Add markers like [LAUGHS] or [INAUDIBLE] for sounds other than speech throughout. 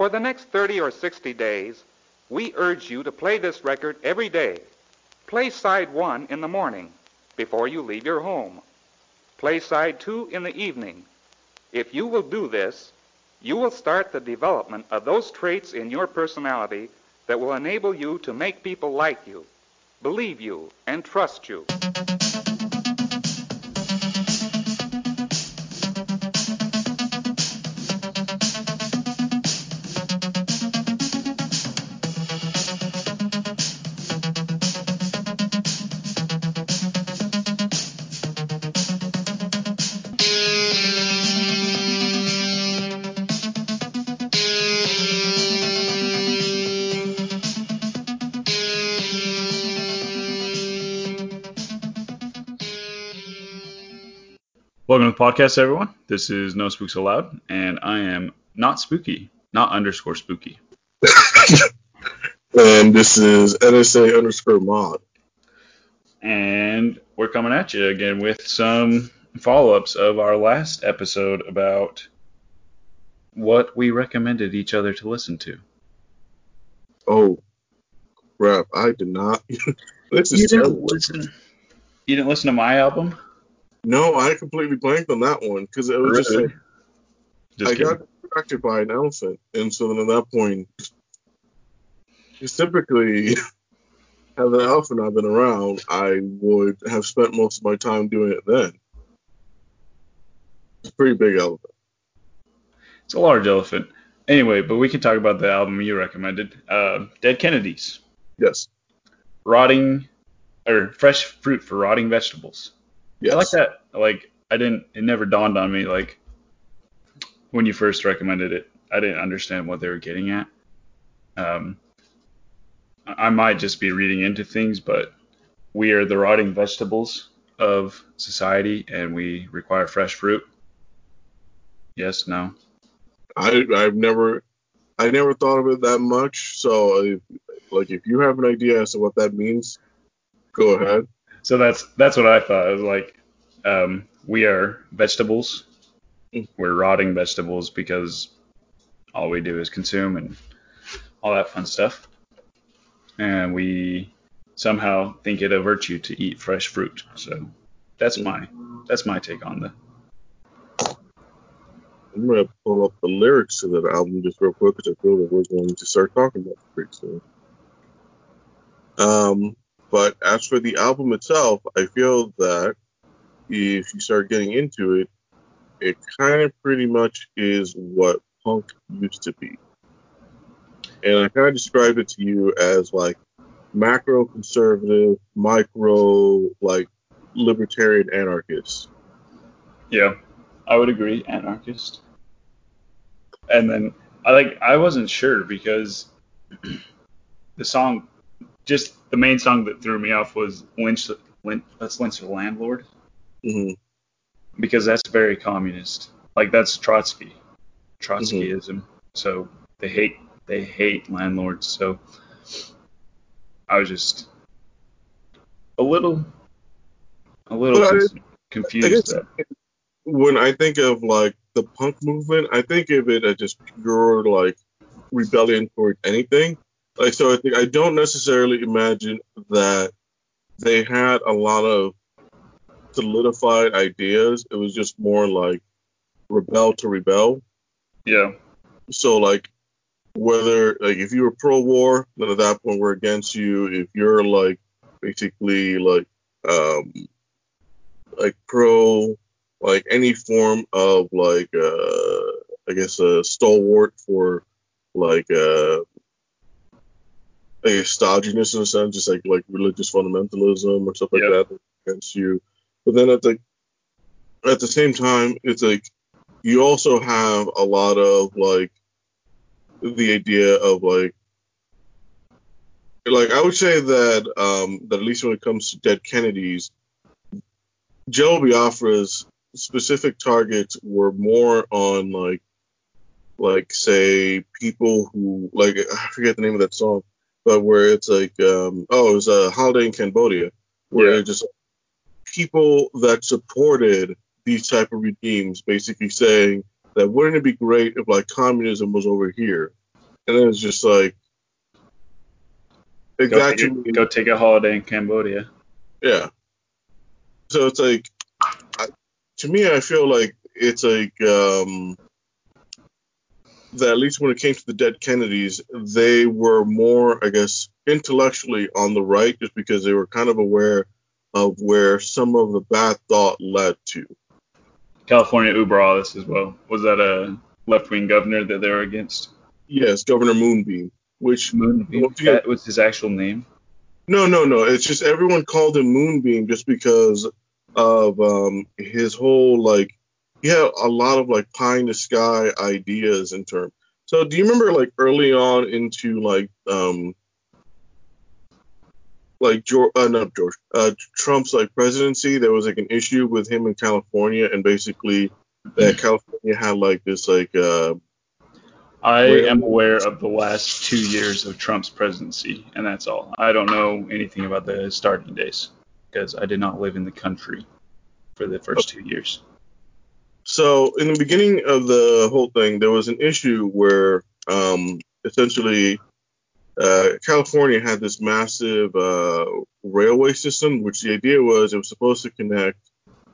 For the next 30 or 60 days, we urge you to play this record every day. Play side one in the morning before you leave your home. Play side two in the evening. If you will do this, you will start the development of those traits in your personality that will enable you to make people like you, believe you, and trust you. Podcast, everyone. This is No Spooks Allowed, and I am not spooky, not underscore spooky. [LAUGHS] and this is NSA underscore mod. And we're coming at you again with some follow ups of our last episode about what we recommended each other to listen to. Oh, crap. I did not. [LAUGHS] this is you didn't listen. You didn't listen to my album? No, I completely blanked on that one because it was really? just like just I kidding. got distracted by an elephant, and so then at that point, typically, [LAUGHS] had the elephant not been around, I would have spent most of my time doing it then. It's a pretty big elephant. It's a large elephant. Anyway, but we can talk about the album you recommended, uh, Dead Kennedys. Yes. Rotting or fresh fruit for rotting vegetables. Yes. I like that. Like I didn't. It never dawned on me. Like when you first recommended it, I didn't understand what they were getting at. Um, I might just be reading into things, but we are the rotting vegetables of society, and we require fresh fruit. Yes. No. I I've never I never thought of it that much. So, if, like, if you have an idea as to what that means, go ahead so that's that's what I thought. It was like um, we are vegetables. We're rotting vegetables because all we do is consume and all that fun stuff. And we somehow think it a virtue to eat fresh fruit. So that's my that's my take on the. I'm gonna pull up the lyrics to that album just real quick because I feel that we're going to start talking about it pretty soon. Um, but as for the album itself, I feel that if you start getting into it, it kind of pretty much is what punk used to be. And I kind of described it to you as like macro conservative, micro like libertarian anarchist. Yeah, I would agree, anarchist. And then I like I wasn't sure because [CLEARS THROAT] the song just the main song that threw me off was Lynch. Lynch let's lynch the landlord. Mm-hmm. Because that's very communist. Like that's Trotsky, Trotskyism. Mm-hmm. So they hate they hate landlords. So I was just a little a little I, confused. I when I think of like the punk movement, I think of it as just pure like rebellion toward anything. Like so, I think I don't necessarily imagine that they had a lot of solidified ideas. It was just more like rebel to rebel. Yeah. So like whether like if you were pro-war, then at that point we're against you. If you're like basically like um like pro like any form of like uh I guess a stalwart for like uh a stodginess in a sense, just like like religious fundamentalism or stuff like yep. that against you. But then at the at the same time, it's like you also have a lot of like the idea of like like I would say that um that at least when it comes to dead Kennedys, Jello Biafra's specific targets were more on like like say people who like I forget the name of that song but where it's like, um, oh, it was a holiday in Cambodia, where yeah. just people that supported these type of regimes basically saying that wouldn't it be great if like communism was over here, and then it's just like go, take a, go take a holiday in Cambodia. Yeah. So it's like, I, to me, I feel like it's like um, that. At least when it came to the dead Kennedys, they were more, I guess, intellectually on the right, just because they were kind of aware of where some of the bad thought led to. California Uber Alles as well. Was that a left wing governor that they were against? Yes, Governor Moonbeam. Which Moonbeam? That was his actual name. No, no, no. It's just everyone called him Moonbeam just because of um, his whole like he had a lot of like pie in the sky ideas in terms. So do you remember like early on into like um like George, uh, not George, uh, Trump's like presidency, there was like an issue with him in California, and basically that California had like this like. Uh, I am aware of the last two years of Trump's presidency, and that's all. I don't know anything about the starting days because I did not live in the country for the first two years. So in the beginning of the whole thing, there was an issue where um, essentially uh, California had this massive uh, railway system, which the idea was it was supposed to connect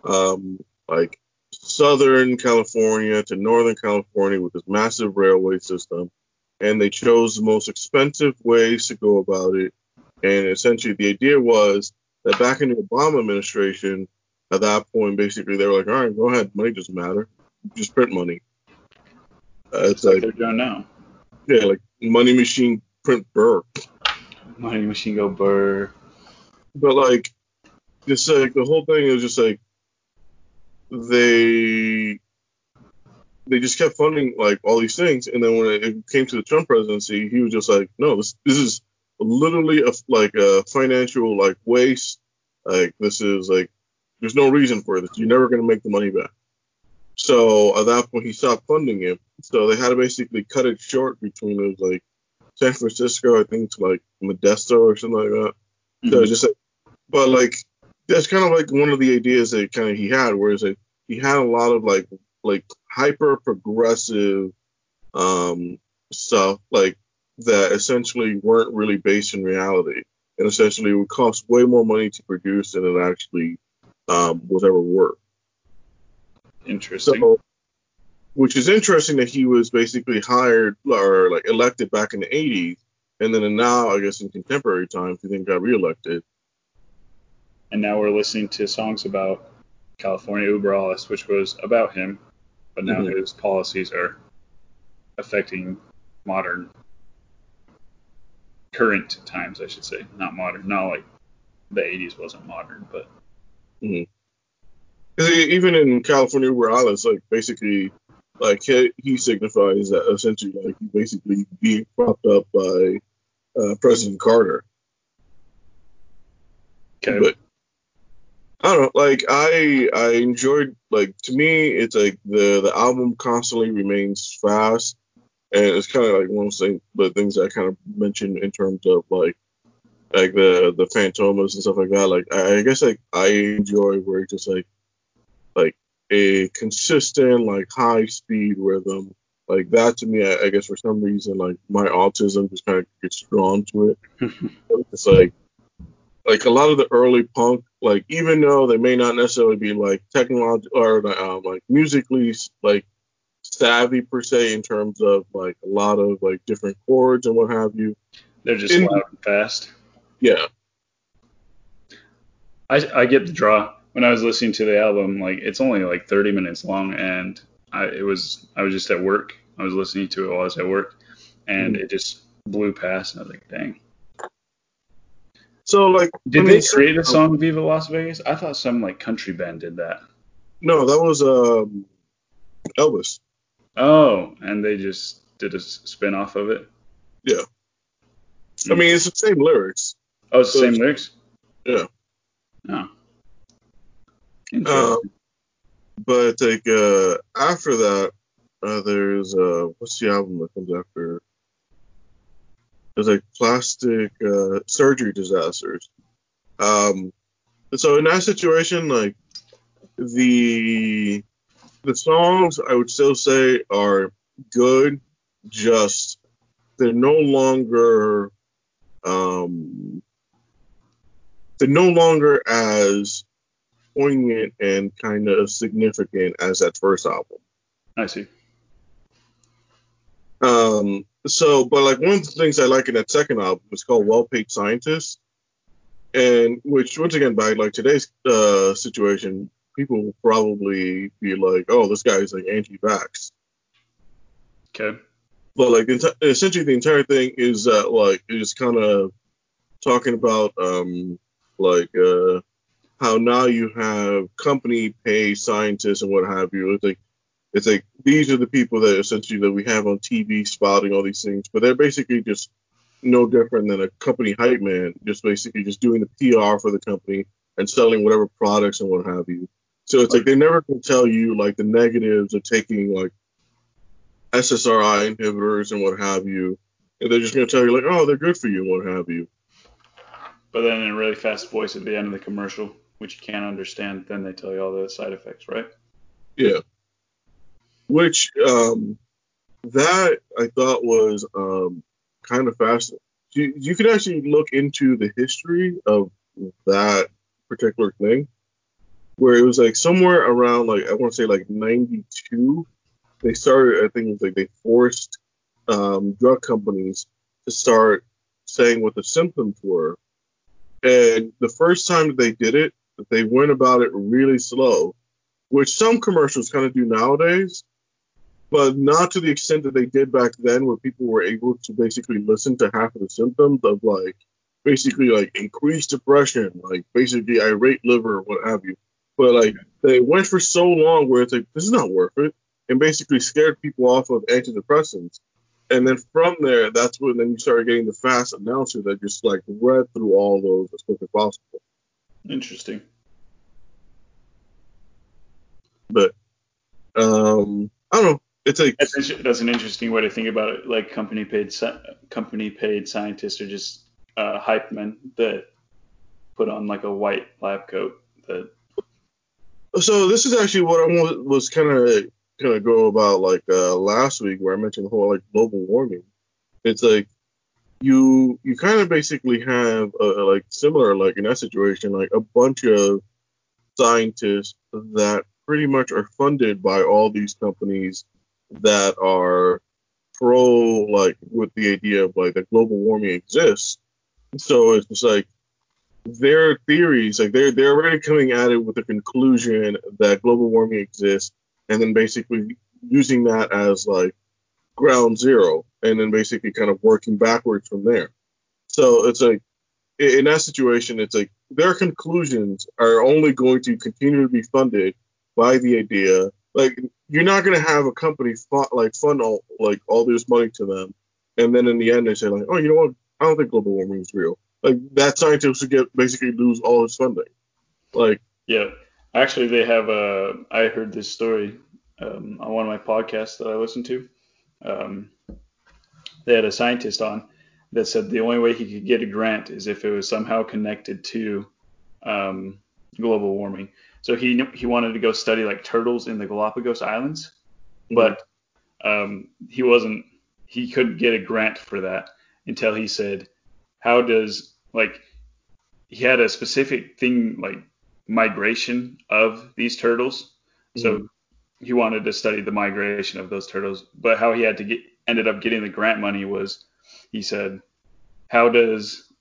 um, like Southern California to Northern California with this massive railway system. And they chose the most expensive ways to go about it. And essentially, the idea was that back in the Obama administration, at that point, basically, they were like, all right, go ahead. Money doesn't matter. Just print money. Uh, it's like, like they're doing now. Yeah, like money machine print Burr. Money Machine Go Burr. But like, just like the whole thing is just like they they just kept funding like all these things, and then when it came to the Trump presidency, he was just like, no, this this is literally a like a financial like waste. Like this is like there's no reason for this. You're never gonna make the money back. So at that point, he stopped funding it. So they had to basically cut it short between those like San Francisco, I think to like Modesto or something like that. Mm-hmm. So just, but like that's kind of like one of the ideas that kind of he had, whereas like he had a lot of like like hyper progressive um stuff like that essentially weren't really based in reality and essentially would cost way more money to produce than it actually um, was ever worth. Interesting. So, which is interesting that he was basically hired or like elected back in the 80s, and then now I guess in contemporary times he then got reelected. And now we're listening to songs about California Uber Alles, which was about him, but now mm-hmm. his policies are affecting modern, current times, I should say, not modern, not like the 80s wasn't modern, but. Mm-hmm. Even in California Uber Alles, like basically like he, signifies that essentially like he basically being propped up by uh, President Carter. Okay. But I don't know, like I I enjoyed like to me it's like the the album constantly remains fast and it's kind of like one of those the things I kind of mentioned in terms of like like the the Fantômas and stuff like that. Like I, I guess like I enjoy where it's just like a consistent like high speed rhythm. Like that to me I, I, guess for some reason like my autism just kind of gets drawn to it. [LAUGHS] It's like like a lot of the early punk like even though they may not necessarily be like technological or um, like musically like savvy per se in terms of like a lot of like different chords and what have you. They're just in, loud and fast. Yeah. I, I get the draw when I was listening to the album, like it's only like 30 minutes long, and I it was I was just at work. I was listening to it while I was at work, and mm-hmm. it just blew past, and I was like, dang. So like, did they create a song "Viva Las Vegas"? I thought some like country band did that. No, that was um, Elvis. Oh, and they just did a spin off of it. Yeah. I hmm. mean, it's the same lyrics. Oh, it's the same lyrics. Yeah. Oh. Um, but like uh, after that, uh, there's uh, what's the album that comes after? There's like plastic uh, surgery disasters. Um, so in that situation, like the the songs I would still say are good, just they're no longer um, they're no longer as poignant and kind of significant as that first album. I see. Um, so, but like one of the things I like in that second album is called Well Paid Scientist, and which once again by like today's uh, situation, people will probably be like, oh, this guy's like anti-vax. Okay. But like essentially the entire thing is that like it's kind of talking about um like uh how now you have company pay scientists and what have you. It's like it's like these are the people that essentially that we have on TV spouting all these things, but they're basically just no different than a company hype man, just basically just doing the PR for the company and selling whatever products and what have you. So it's like they never can tell you like the negatives of taking like SSRI inhibitors and what have you. And they're just going to tell you like, oh, they're good for you and what have you. But then in a really fast voice at the end of the commercial, which you can't understand, then they tell you all the side effects, right? Yeah. Which um, that I thought was um, kind of fascinating. You, you could actually look into the history of that particular thing, where it was like somewhere around like I want to say like 92 they started, I think it was like they forced um, drug companies to start saying what the symptoms were. And the first time they did it, they went about it really slow, which some commercials kind of do nowadays, but not to the extent that they did back then, where people were able to basically listen to half of the symptoms of like basically like increased depression, like basically irate liver, what have you. But like they went for so long where it's like this is not worth it and basically scared people off of antidepressants. And then from there, that's when then you started getting the fast announcer that just like read through all those as quick as possible. Interesting. But um, I don't know. It's like that's, that's, an interesting way to think about it. Like company paid company paid scientists are just uh, hype men that put on like a white lab coat that. So this is actually what I was kind of kind of go about like uh, last week where I mentioned the whole like global warming. It's like you you kind of basically have a, like similar like in that situation like a bunch of scientists that pretty much are funded by all these companies that are pro like with the idea of like that global warming exists. So it's just like their theories, like they're they're already coming at it with the conclusion that global warming exists and then basically using that as like ground zero and then basically kind of working backwards from there. So it's like in that situation, it's like their conclusions are only going to continue to be funded by the idea. Like you're not going to have a company like fund all like all this money to them, and then in the end they say like, oh, you know what? I don't think global warming is real. Like that scientist would get basically lose all his funding. Like yeah, Actually, they have a. I heard this story um, on one of my podcasts that I listened to. Um, they had a scientist on that said the only way he could get a grant is if it was somehow connected to um, global warming. So he he wanted to go study like turtles in the Galapagos Islands, mm-hmm. but um, he wasn't he couldn't get a grant for that until he said, how does like he had a specific thing like migration of these turtles. Mm-hmm. So he wanted to study the migration of those turtles, but how he had to get ended up getting the grant money was he said, how does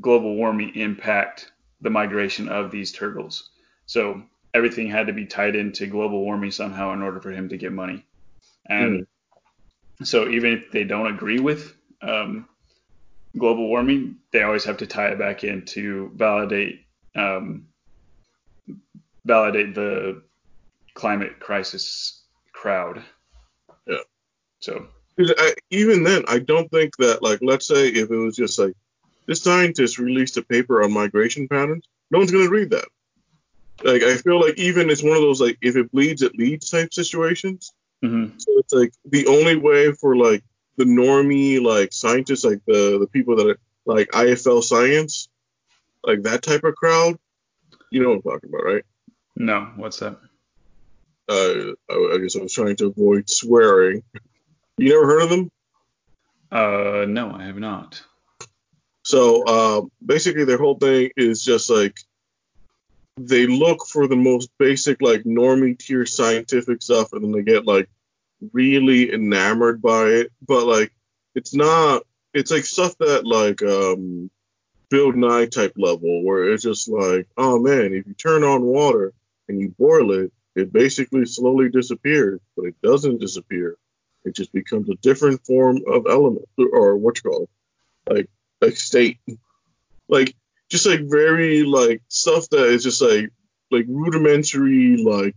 global warming impact the migration of these turtles? So everything had to be tied into global warming somehow in order for him to get money. And mm. so even if they don't agree with um, global warming, they always have to tie it back in to validate um, validate the climate crisis crowd. Yeah. So I, even then, I don't think that like let's say if it was just like this scientist released a paper on migration patterns, no one's gonna read that. Like I feel like even it's one of those like if it bleeds, it leads type situations. Mm-hmm. So it's like the only way for like the normie like scientists, like the the people that are like IFL science, like that type of crowd, you know what I'm talking about, right? No, what's that? Uh, I, I guess I was trying to avoid swearing. [LAUGHS] You never heard of them? Uh, no, I have not. So uh, basically, their whole thing is just like they look for the most basic, like normie tier scientific stuff, and then they get like really enamored by it. But like, it's not. It's like stuff that like um, Bill Nye type level, where it's just like, oh man, if you turn on water and you boil it, it basically slowly disappears, but it doesn't disappear. It just becomes a different form of element or what you call it, like like state, like just like very like stuff that is just like like rudimentary like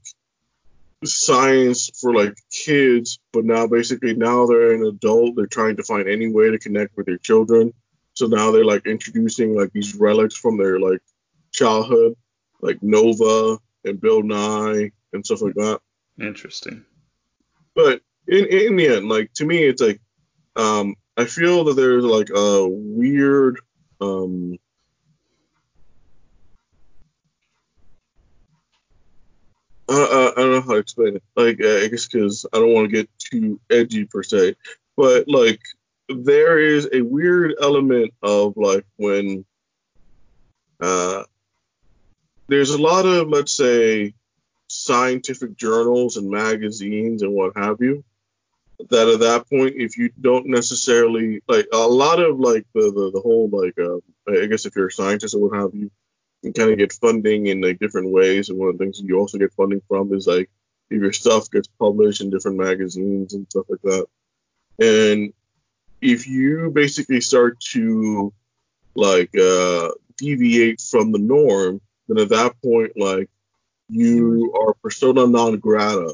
science for like kids, but now basically now they're an adult, they're trying to find any way to connect with their children. So now they're like introducing like these relics from their like childhood, like Nova and Bill Nye and stuff like that. Interesting. But in in the end, like to me, it's like um, I feel that there's like a weird um, I, I, I, don't know how to explain it. Like I guess because I don't want to get too edgy per se, but like there is a weird element of like when uh, there's a lot of let's say scientific journals and magazines and what have you that at that point if you don't necessarily like a lot of like the the, the whole like uh, i guess if you're a scientist or what have you you kind of get funding in like different ways. And one of the things you also get funding from is like if your stuff gets published in different magazines and stuff like that. And if you basically start to like uh deviate from the norm then at that point like you are persona non grata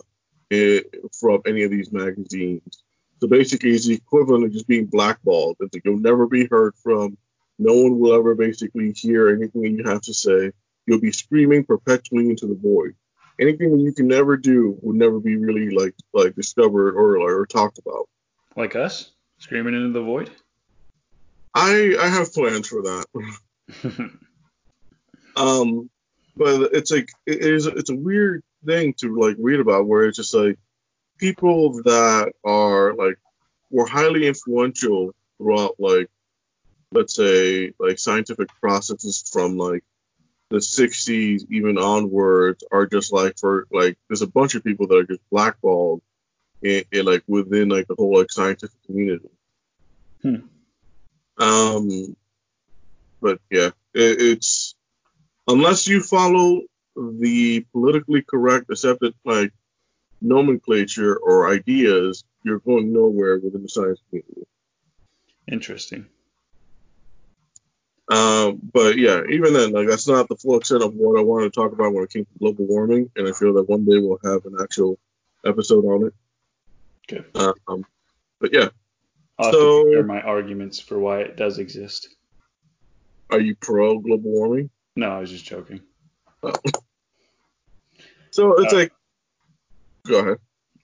from any of these magazines. So basically, it's the equivalent of just being blackballed. It's like you'll never be heard from. No one will ever basically hear anything you have to say. You'll be screaming perpetually into the void. Anything that you can never do will never be really like like discovered or or talked about. Like us, screaming into the void. I I have plans for that. [LAUGHS] um, but it's like it is it's a weird thing to like read about where it's just like people that are like were highly influential throughout like let's say like scientific processes from like the 60s even onwards are just like for like there's a bunch of people that are just blackballed in, in like within like the whole like scientific community hmm. um but yeah it, it's unless you follow the politically correct, accepted like nomenclature or ideas, you're going nowhere within the science community. Interesting. Um, but yeah, even then, like that's not the full extent of what I wanted to talk about when it came to global warming, and I feel that one day we'll have an actual episode on it. Okay. Um, but yeah. I'll so, my arguments for why it does exist. Are you pro global warming? No, I was just joking. Oh. [LAUGHS] So it's uh, like, go ahead.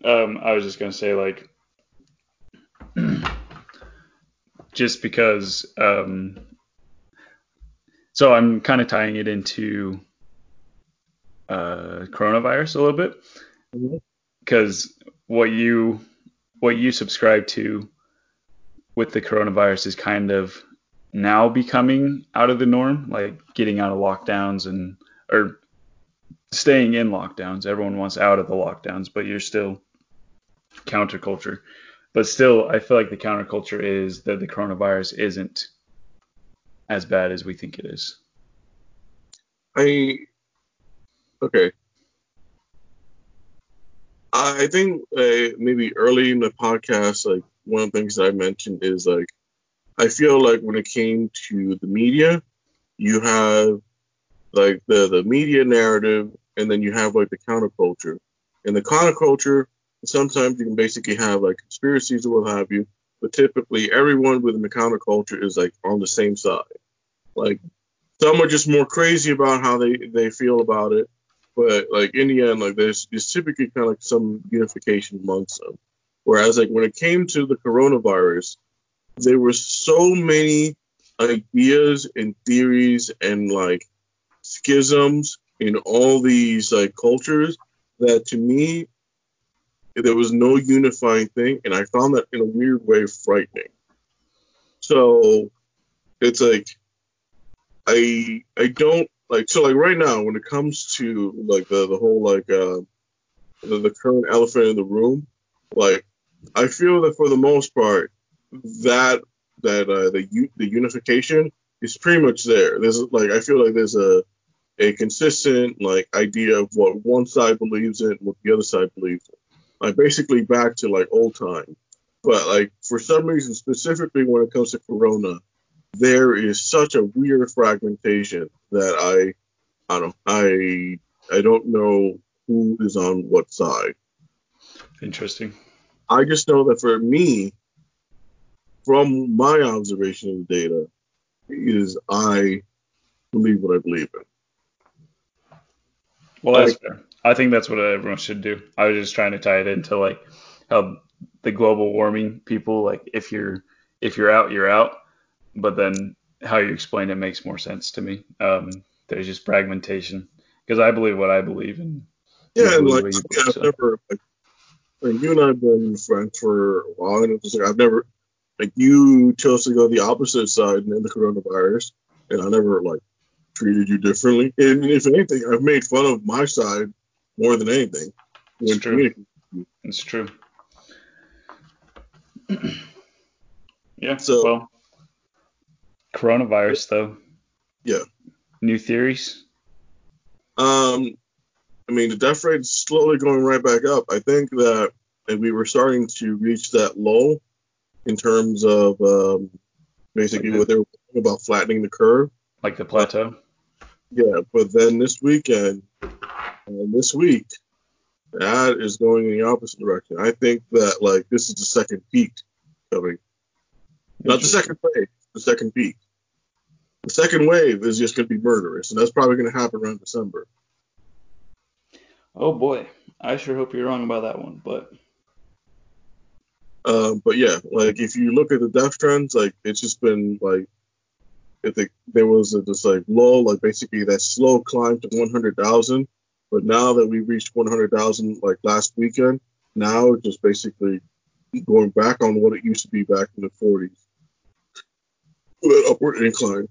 Um, I was just gonna say like, [CLEARS THROAT] just because. Um, so I'm kind of tying it into uh, coronavirus a little bit because mm-hmm. what you what you subscribe to with the coronavirus is kind of now becoming out of the norm, like getting out of lockdowns and or staying in lockdowns. Everyone wants out of the lockdowns, but you're still counterculture. But still, I feel like the counterculture is that the coronavirus isn't as bad as we think it is. I okay. I think uh, maybe early in the podcast, like one of the things I mentioned is like I feel like when it came to the media, you have like the the media narrative, and then you have like the counterculture. In the counterculture, sometimes you can basically have like conspiracies or what have you, but typically everyone within the counterculture is like on the same side. Like some are just more crazy about how they they feel about it, but like in the end, like there's, there's typically kind of like some unification amongst them. Whereas like when it came to the coronavirus, there were so many ideas and theories and like schisms in all these like cultures that to me there was no unifying thing and i found that in a weird way frightening So it's like I I don't like so like right now when it comes to like the the whole like uh the, the current elephant in the room, like I feel that for the most part that that uh, the the unification is pretty much there. There's like I feel like there's a a consistent like idea of what one side believes in, what the other side believes in. Like basically back to like old time. But like for some reason, specifically when it comes to Corona, there is such a weird fragmentation that I I don't I I don't know who is on what side. Interesting. I just know that for me, from my observation of the data, is I believe what I believe in. Well, that's fair. I think that's what everyone should do. I was just trying to tie it into like how the global warming people like if you're if you're out, you're out. But then how you explain it makes more sense to me. Um, there's just fragmentation because I believe what I believe and yeah, and like yeah, I've so. never like, like you and I've been friends for a while, and it's like I've never like you chose to go the opposite side in the coronavirus, and I never like treated you differently. And if anything, I've made fun of my side more than anything. It's true. It's true. [CLEARS THROAT] yeah. So, well, coronavirus though. Yeah. New theories. Um, I mean, the death rate is slowly going right back up. I think that and we were starting to reach that low in terms of um, basically like what they were talking about flattening the curve. Like the plateau. Yeah, but then this weekend, and this week, that is going in the opposite direction. I think that like this is the second peak coming. Not the second wave, the second peak. The second wave is just going to be murderous, and that's probably going to happen around December. Oh boy, I sure hope you're wrong about that one, but. Um, but yeah, like if you look at the death trends, like it's just been like if the, there was a just like low, like basically that slow climb to 100,000, but now that we reached 100,000 like last weekend, now it's just basically going back on what it used to be back in the 40s, that upward incline.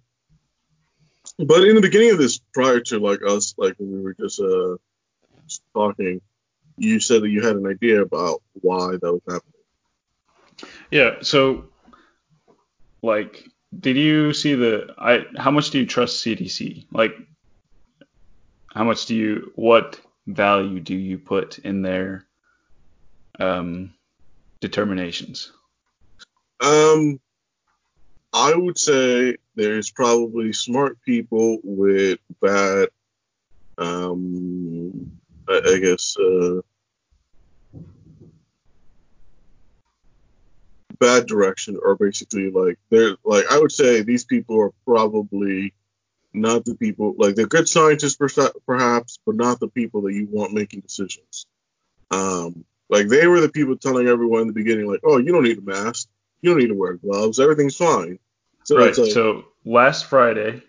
But in the beginning of this, prior to like us, like when we were just uh talking, you said that you had an idea about why that was happening. Yeah. So, like, did you see the? I how much do you trust CDC? Like, how much do you? What value do you put in their um, determinations? Um, I would say there's probably smart people with bad, um, I, I guess, uh, bad direction, or basically like they're like I would say these people are probably not the people like they're good scientists perhaps, but not the people that you want making decisions. Um, like they were the people telling everyone in the beginning, like, oh, you don't need a mask, you don't need to wear gloves, everything's fine. So right. Like, so last Friday,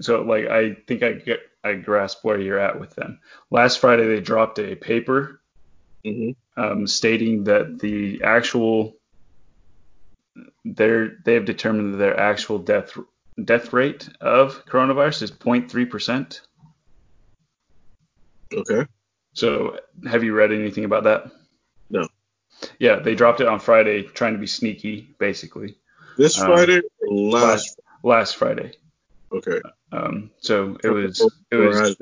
so like I think I get I grasp where you're at with them. Last Friday they dropped a paper mm-hmm. um, stating that the actual they're they have determined that their actual death death rate of coronavirus is 0.3 percent. Okay. So have you read anything about that? No. Yeah, they dropped it on Friday, trying to be sneaky, basically. This um, Friday last? last? last Friday. Okay. Um, so it was it was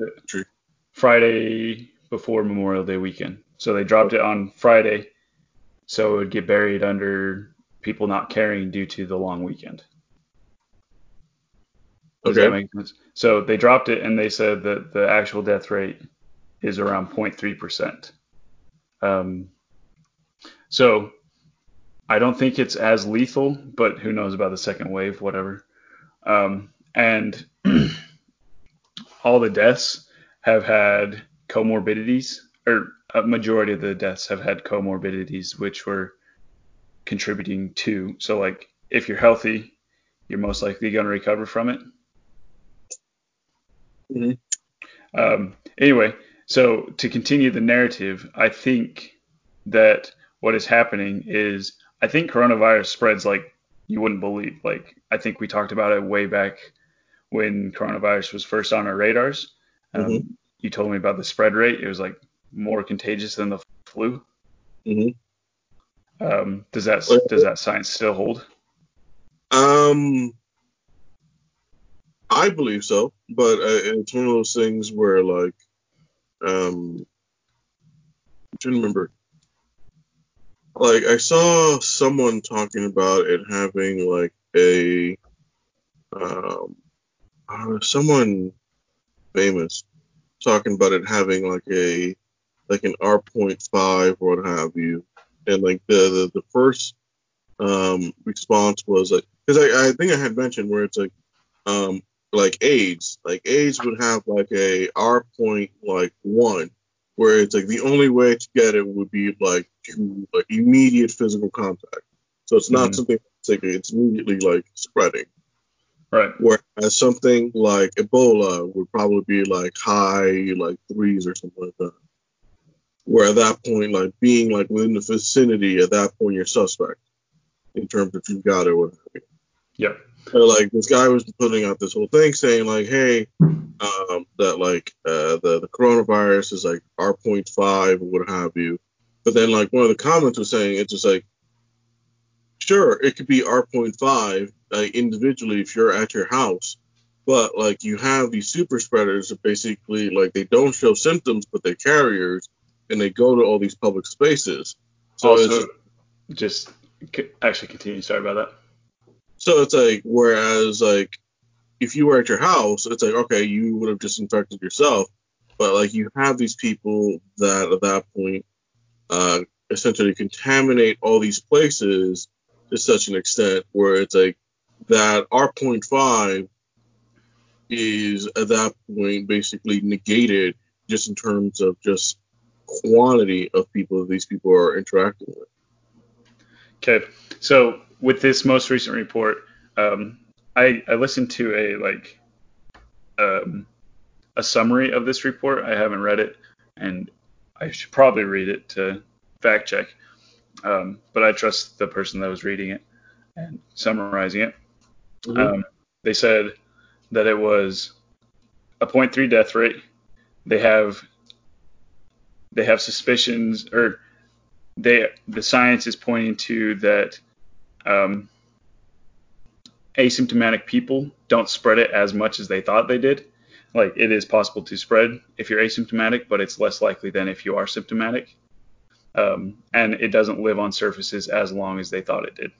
Friday before Memorial Day weekend. So they dropped it on Friday, so it would get buried under people not caring due to the long weekend. Does okay. that make sense? So they dropped it and they said that the actual death rate is around 0.3%. Um, so I don't think it's as lethal, but who knows about the second wave, whatever. Um, and [CLEARS THROAT] all the deaths have had comorbidities, or a majority of the deaths have had comorbidities, which were contributing to. So like if you're healthy, you're most likely going to recover from it. Mm-hmm. Um, anyway, so to continue the narrative, I think that what is happening is I think coronavirus spreads like you wouldn't believe. Like I think we talked about it way back when coronavirus was first on our radars. Um, mm-hmm. You told me about the spread rate. It was like more contagious than the flu. Mm-hmm. Um, does that does that science still hold? Um, I believe so, but uh, it's one of those things where like, um, I don't remember. Like I saw someone talking about it having like a, um, uh, someone famous talking about it having like a like an R point five or what have you, and like the the, the first um, response was like because I, I think I had mentioned where it's like um, like AIDS, like AIDS would have like a R point like one, where it's like the only way to get it would be like to like immediate physical contact. So it's not mm-hmm. something that's like it's immediately like spreading. Right. Whereas something like Ebola would probably be like high like threes or something like that. Where at that point, like being like within the vicinity, at that point you're suspect in terms of you've got it or whatever. Yep. So, like this guy was putting out this whole thing saying like, hey, um, that like uh, the the coronavirus is like R.5 or what have you. But then like one of the comments was saying it's just like, sure, it could be R.5 uh, individually if you're at your house, but like you have these super spreaders that basically like they don't show symptoms but they're carriers and they go to all these public spaces. So also, just actually continue. Sorry about that. So it's like, whereas like if you were at your house, it's like okay, you would have disinfected yourself, but like you have these people that at that point uh, essentially contaminate all these places to such an extent where it's like that R.5 is at that point basically negated just in terms of just quantity of people these people are interacting with. Okay, so with this most recent report, um, I, I listened to a like um, a summary of this report. I haven't read it, and I should probably read it to fact check. Um, but I trust the person that was reading it and summarizing it. Mm-hmm. Um, they said that it was a 0.3 death rate. They have they have suspicions or they the science is pointing to that um, asymptomatic people don't spread it as much as they thought they did. Like it is possible to spread if you're asymptomatic, but it's less likely than if you are symptomatic. Um, and it doesn't live on surfaces as long as they thought it did.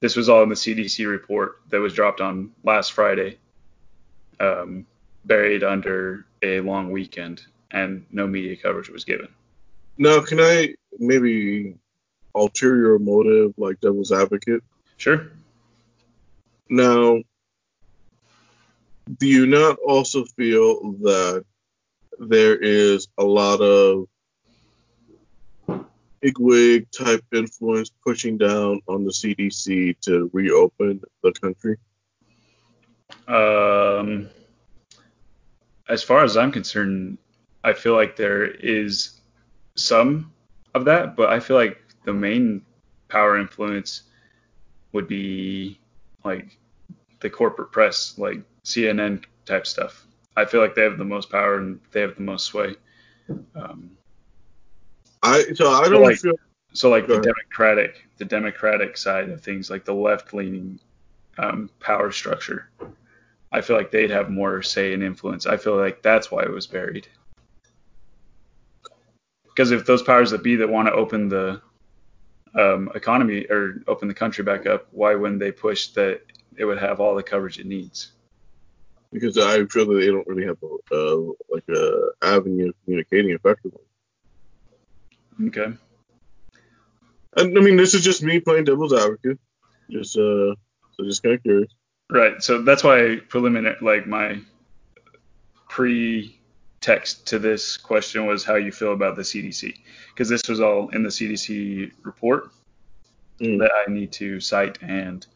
This was all in the CDC report that was dropped on last Friday, um, buried under a long weekend, and no media coverage was given. Now, can I maybe ulterior motive, like devil's advocate? Sure. Now, do you not also feel that there is a lot of bigwig type influence pushing down on the CDC to reopen the country? Um, as far as I'm concerned, I feel like there is some of that, but I feel like the main power influence would be like the corporate press, like CNN type stuff. I feel like they have the most power and they have the most sway. Um, I so I don't like, feel so like the democratic the democratic side of things, like the left leaning um, power structure. I feel like they'd have more say and influence. I feel like that's why it was buried. Because if those powers that be that want to open the um, economy or open the country back up, why wouldn't they push that it would have all the coverage it needs? Because I feel that they don't really have a, uh, like a avenue of communicating effectively. Okay. And, I mean, this is just me playing devil's advocate. Just uh, so just kind of curious. Right. So that's why preliminary, like my pre text to this question was how you feel about the CDC, because this was all in the CDC report mm. that I need to cite and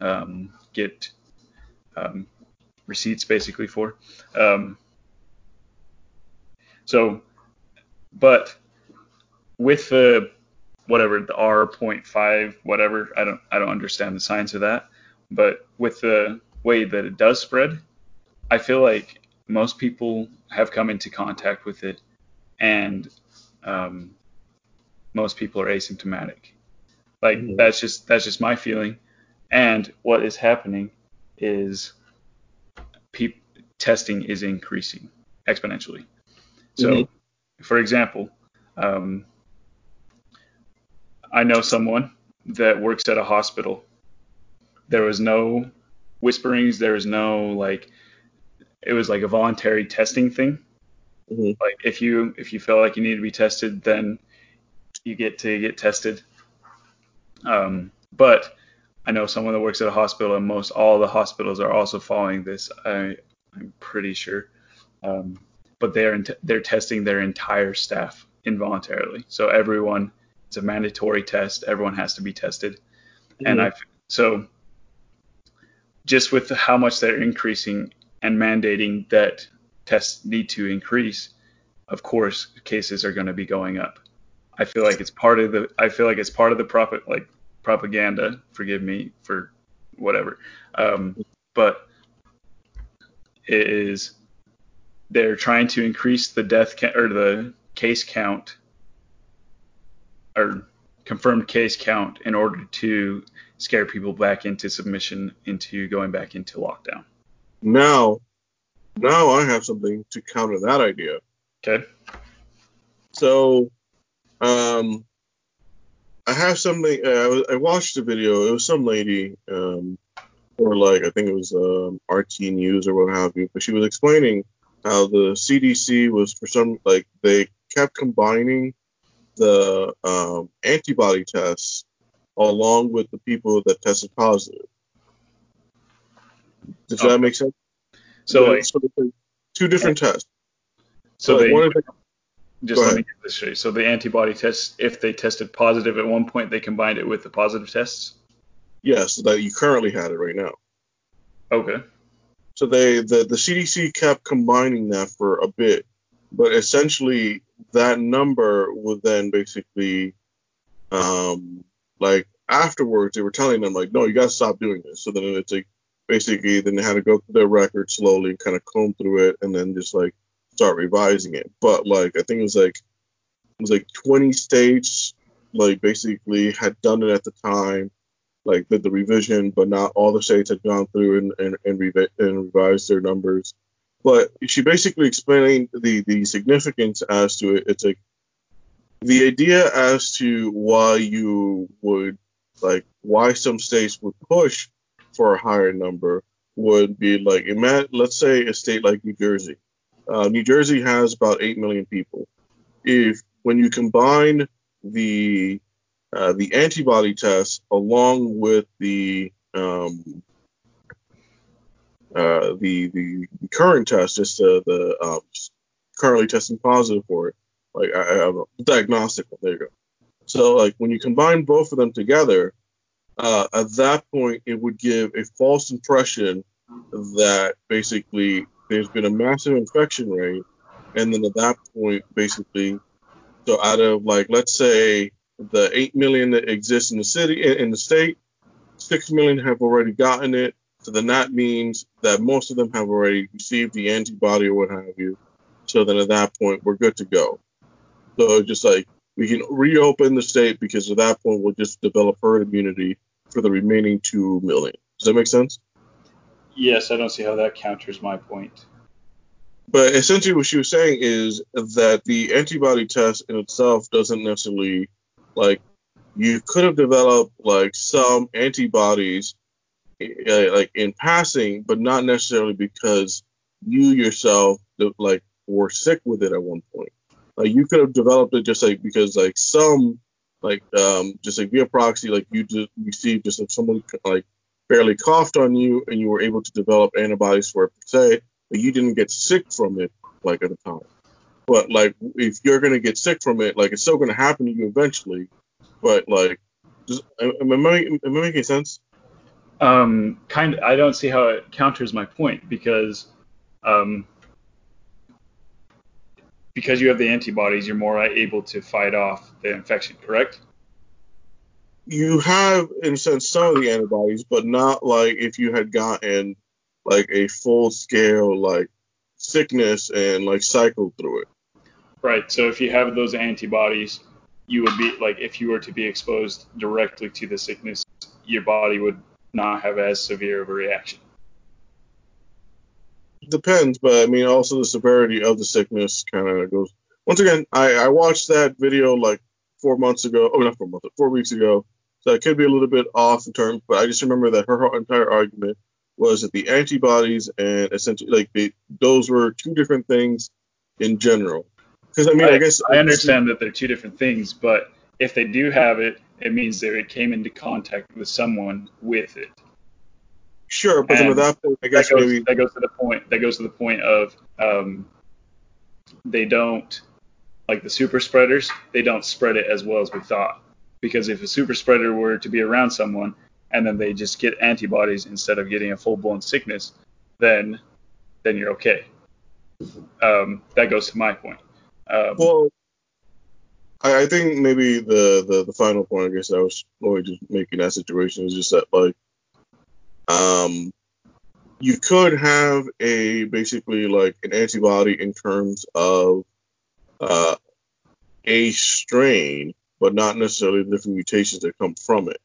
um, get um, receipts basically for. Um, so, but with the whatever the R.5 whatever. I don't I don't understand the science of that. But with the way that it does spread, I feel like most people have come into contact with it, and um, most people are asymptomatic. Like mm-hmm. that's just that's just my feeling. And what is happening is pe- testing is increasing exponentially. So, mm-hmm. for example, um, I know someone that works at a hospital. There was no whisperings. There was no like. It was like a voluntary testing thing. Mm-hmm. Like if you if you feel like you need to be tested, then you get to get tested. Um, but I know someone that works at a hospital, and most all the hospitals are also following this. I I'm pretty sure. Um, but they're t- they're testing their entire staff involuntarily. So everyone, it's a mandatory test. Everyone has to be tested. Mm-hmm. And I so just with how much they're increasing and mandating that tests need to increase, of course cases are going to be going up. I feel like it's part of the I feel like it's part of the profit like propaganda. Forgive me for whatever. Um, but it is they're trying to increase the death ca- or the case count or confirmed case count in order to scare people back into submission into going back into lockdown. Now, now I have something to counter that idea. Okay. So, um, I have something. Uh, I watched a video. It was some lady, um, or like I think it was um, RT News or what have you, but she was explaining how the CDC was for some like they kept combining the um, antibody tests along with the people that tested positive. Does okay. that make sense? So, like, so two different tests. So, so like they, just let me get this straight. So the antibody test, if they tested positive at one point, they combined it with the positive tests. Yes, that you currently had it right now. Okay. So they the, the CDC kept combining that for a bit, but essentially that number would then basically um like afterwards they were telling them like no you gotta stop doing this. So then it's like basically then they had to go through their record slowly and kind of comb through it and then just like start revising it. But like I think it was like it was like 20 states like basically had done it at the time like did the revision, but not all the states had gone through and and, and, revi- and revised their numbers. But she basically explained the the significance as to it. It's like the idea as to why you would like why some states would push for a higher number would be like let's say a state like New Jersey. Uh, New Jersey has about eight million people. If when you combine the uh, the antibody test along with the um, uh, the, the current test, just uh, the um, currently testing positive for it, like I, I don't diagnostic. There you go. So like when you combine both of them together, uh, at that point it would give a false impression that basically there's been a massive infection rate, and then at that point basically, so out of like let's say the 8 million that exists in the city in the state 6 million have already gotten it. So then that means that most of them have already received the antibody or what have you. So then at that point we're good to go. So just like we can reopen the state because at that point we'll just develop herd immunity for the remaining 2 million. Does that make sense? Yes i don't see how that counters my point. But essentially what she was saying is that the antibody test in itself doesn't necessarily like you could have developed like some antibodies uh, like in passing, but not necessarily because you yourself like were sick with it at one point. Like you could have developed it just like because like some like um just like via proxy like you just received just like someone like barely coughed on you and you were able to develop antibodies for it per se, but you didn't get sick from it like at the time. But like, if you're gonna get sick from it, like it's still gonna happen to you eventually. But like, just, am, am, I, am I making sense? Um, kind of. I don't see how it counters my point because, um, because you have the antibodies, you're more able to fight off the infection. Correct? you have in a sense some of the antibodies, but not like if you had gotten like a full scale like sickness and like cycled through it. Right. So if you have those antibodies, you would be like if you were to be exposed directly to the sickness, your body would not have as severe of a reaction. Depends, but I mean also the severity of the sickness kind of goes. Once again, I, I watched that video like four months ago. Oh, not four months, four weeks ago. So I could be a little bit off in terms, but I just remember that her entire argument was that the antibodies and essentially like they, those were two different things in general. Because I mean, I, I guess I understand that they're two different things, but if they do have it, it means that it came into contact with someone with it. Sure, but at that point, I guess that goes, maybe that goes to the point. That goes to the point of um, they don't like the super spreaders. They don't spread it as well as we thought. Because if a super spreader were to be around someone and then they just get antibodies instead of getting a full blown sickness, then then you're okay. Um, that goes to my point. Um, well, I, I, think maybe the, the the final point I guess I was only just making that situation is just that like um you could have a basically like an antibody in terms of uh, a strain, but not necessarily the different mutations that come from it.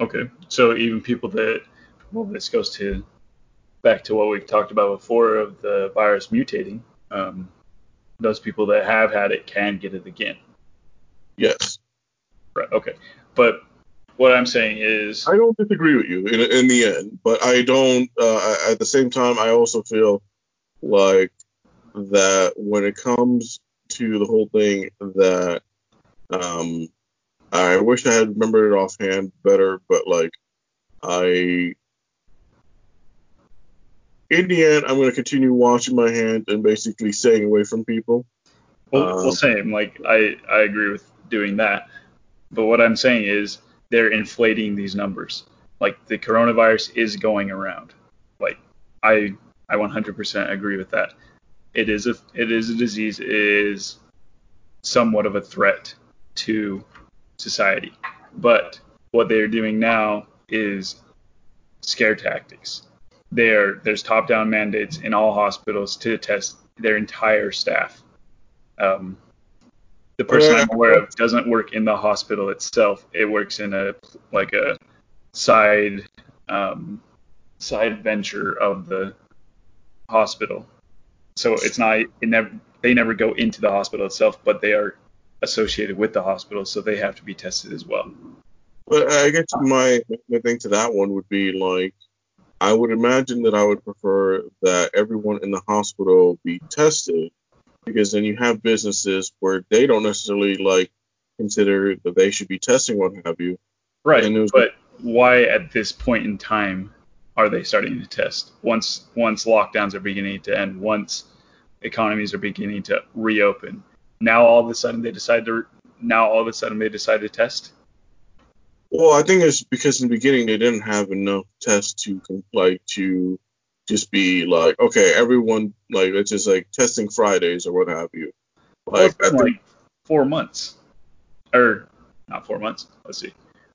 Okay, so even people that well, this goes to back to what we've talked about before of the virus mutating. Um, those people that have had it can get it again. Yes. Right. Okay. But what I'm saying is, I don't disagree with you in, in the end, but I don't. Uh, at the same time, I also feel like that when it comes to the whole thing, that um, I wish I had remembered it offhand better, but like I. In the end, I'm going to continue washing my hands and basically staying away from people. Well, um, well, same. Like I, I agree with doing that. But what I'm saying is, they're inflating these numbers. Like the coronavirus is going around. Like I I 100% agree with that. It is a it is a disease. It is somewhat of a threat to society. But what they're doing now is scare tactics. There there's top down mandates in all hospitals to test their entire staff. Um, the person I'm aware of doesn't work in the hospital itself. It works in a like a side um, side venture of the hospital. So it's not it never they never go into the hospital itself, but they are associated with the hospital, so they have to be tested as well. But I guess my my thing to that one would be like I would imagine that I would prefer that everyone in the hospital be tested because then you have businesses where they don't necessarily like consider that they should be testing what have you. Right. Was, but why at this point in time are they starting to test? Once once lockdowns are beginning to end, once economies are beginning to reopen, now all of a sudden they decide to now all of a sudden they decide to test. Well, I think it's because in the beginning they didn't have enough tests to like to just be like, okay, everyone like it's just like testing Fridays or what have you. Like, well, like four months, or not four months. Let's see,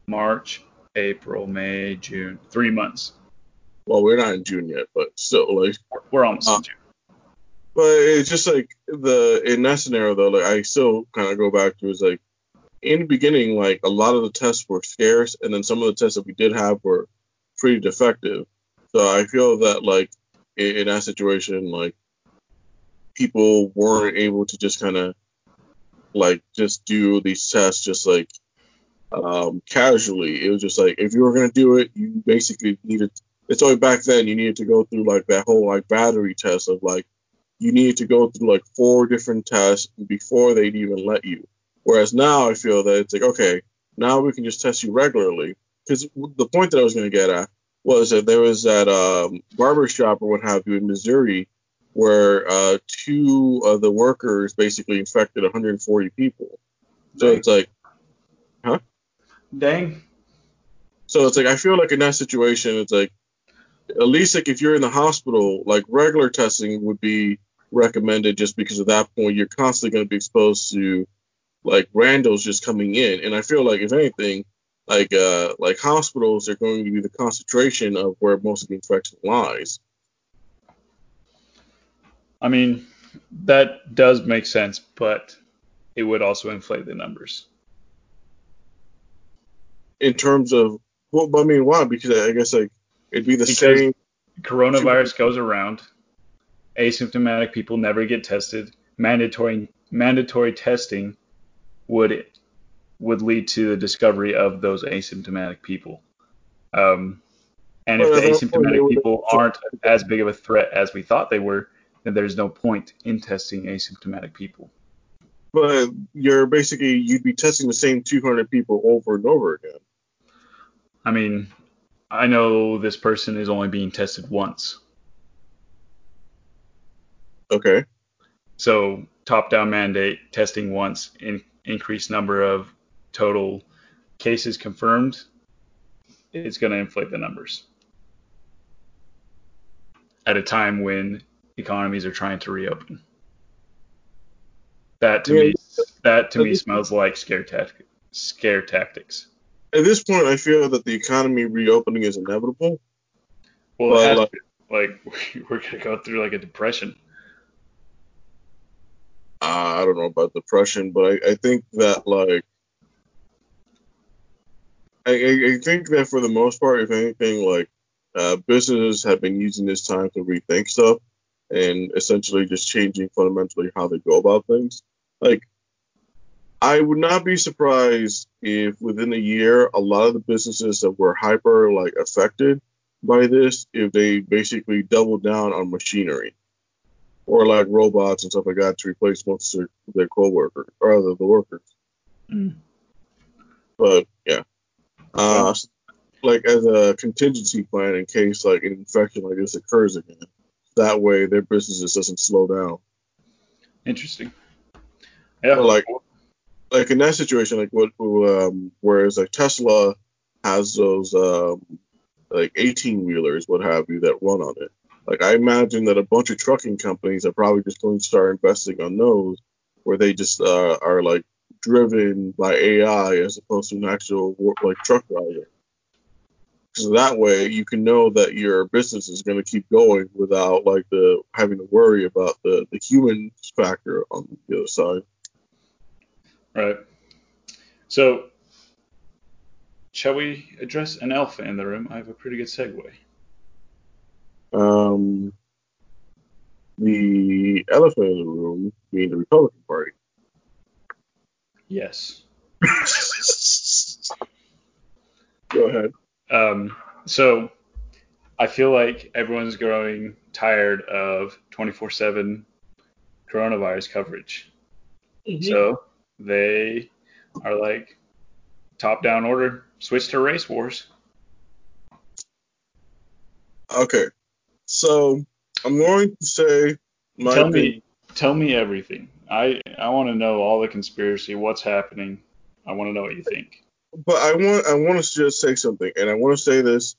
March, April, May, June, three months. Well, we're not in June yet, but still, like we're almost uh, in June. But it's just like the in that scenario though, like I still kind of go back to is like in the beginning, like a lot of the tests were scarce, and then some of the tests that we did have were pretty defective. So I feel that like in, in that situation, like people weren't able to just kind of like just do these tests just like um, casually. It was just like if you were gonna do it, you basically needed. It's only back then you needed to go through like that whole like battery test of like you needed to go through like four different tests before they'd even let you. Whereas now I feel that it's like okay, now we can just test you regularly. Because the point that I was gonna get at was that there was that um, barber shop or what have you in Missouri where uh, two of the workers basically infected 140 people. So Dang. it's like, huh? Dang. So it's like I feel like in that situation, it's like at least like if you're in the hospital, like regular testing would be recommended just because at that point you're constantly going to be exposed to like randos just coming in. And I feel like if anything, like uh like hospitals are going to be the concentration of where most of the infection lies. I mean, that does make sense, but it would also inflate the numbers. In terms of well, I mean, why? Because I guess like it'd be the because same. Coronavirus goes around. Asymptomatic people never get tested. Mandatory mandatory testing would would lead to the discovery of those asymptomatic people. Um, and if the asymptomatic people aren't as big of a threat as we thought they were, then there's no point in testing asymptomatic people. But you're basically you'd be testing the same 200 people over and over again. I mean, I know this person is only being tested once. Okay. So top-down mandate testing once, in, increased number of total cases confirmed, it's going to inflate the numbers at a time when economies are trying to reopen. That to yeah, me, that to me smells like scare tactics. Scare tactics. At this point, I feel that the economy reopening is inevitable. Well, like, like [LAUGHS] we're gonna go through like a depression. I don't know about depression, but I, I think that like I, I, think that for the most part, if anything, like uh, businesses have been using this time to rethink stuff and essentially just changing fundamentally how they go about things. Like, I would not be surprised if within a year, a lot of the businesses that were hyper like affected by this, if they basically doubled down on machinery or like robots and stuff like that to replace most of their, their co-workers or the, the workers. Mm. But uh, like as a contingency plan in case like an infection like this occurs again. That way, their business just doesn't slow down. Interesting. Yeah. Or like, like in that situation, like what, um, whereas like Tesla has those um, like 18 wheelers, what have you, that run on it. Like I imagine that a bunch of trucking companies are probably just going to start investing on those, where they just uh, are like driven by AI as opposed to an actual like truck driver. So that way you can know that your business is going to keep going without like the having to worry about the the human factor on the other side. Right. So, shall we address an elephant in the room? I have a pretty good segue. Um, the elephant in the room being the Republican Party. Yes. [LAUGHS] Go ahead. Um, so I feel like everyone's growing tired of 24/7 coronavirus coverage. Mm-hmm. So they are like top down order, switch to race wars. Okay. So I'm going to say my tell me tell me everything. I I want to know all the conspiracy, what's happening. I want to know what you think. But I want I want to just say something, and I want to say this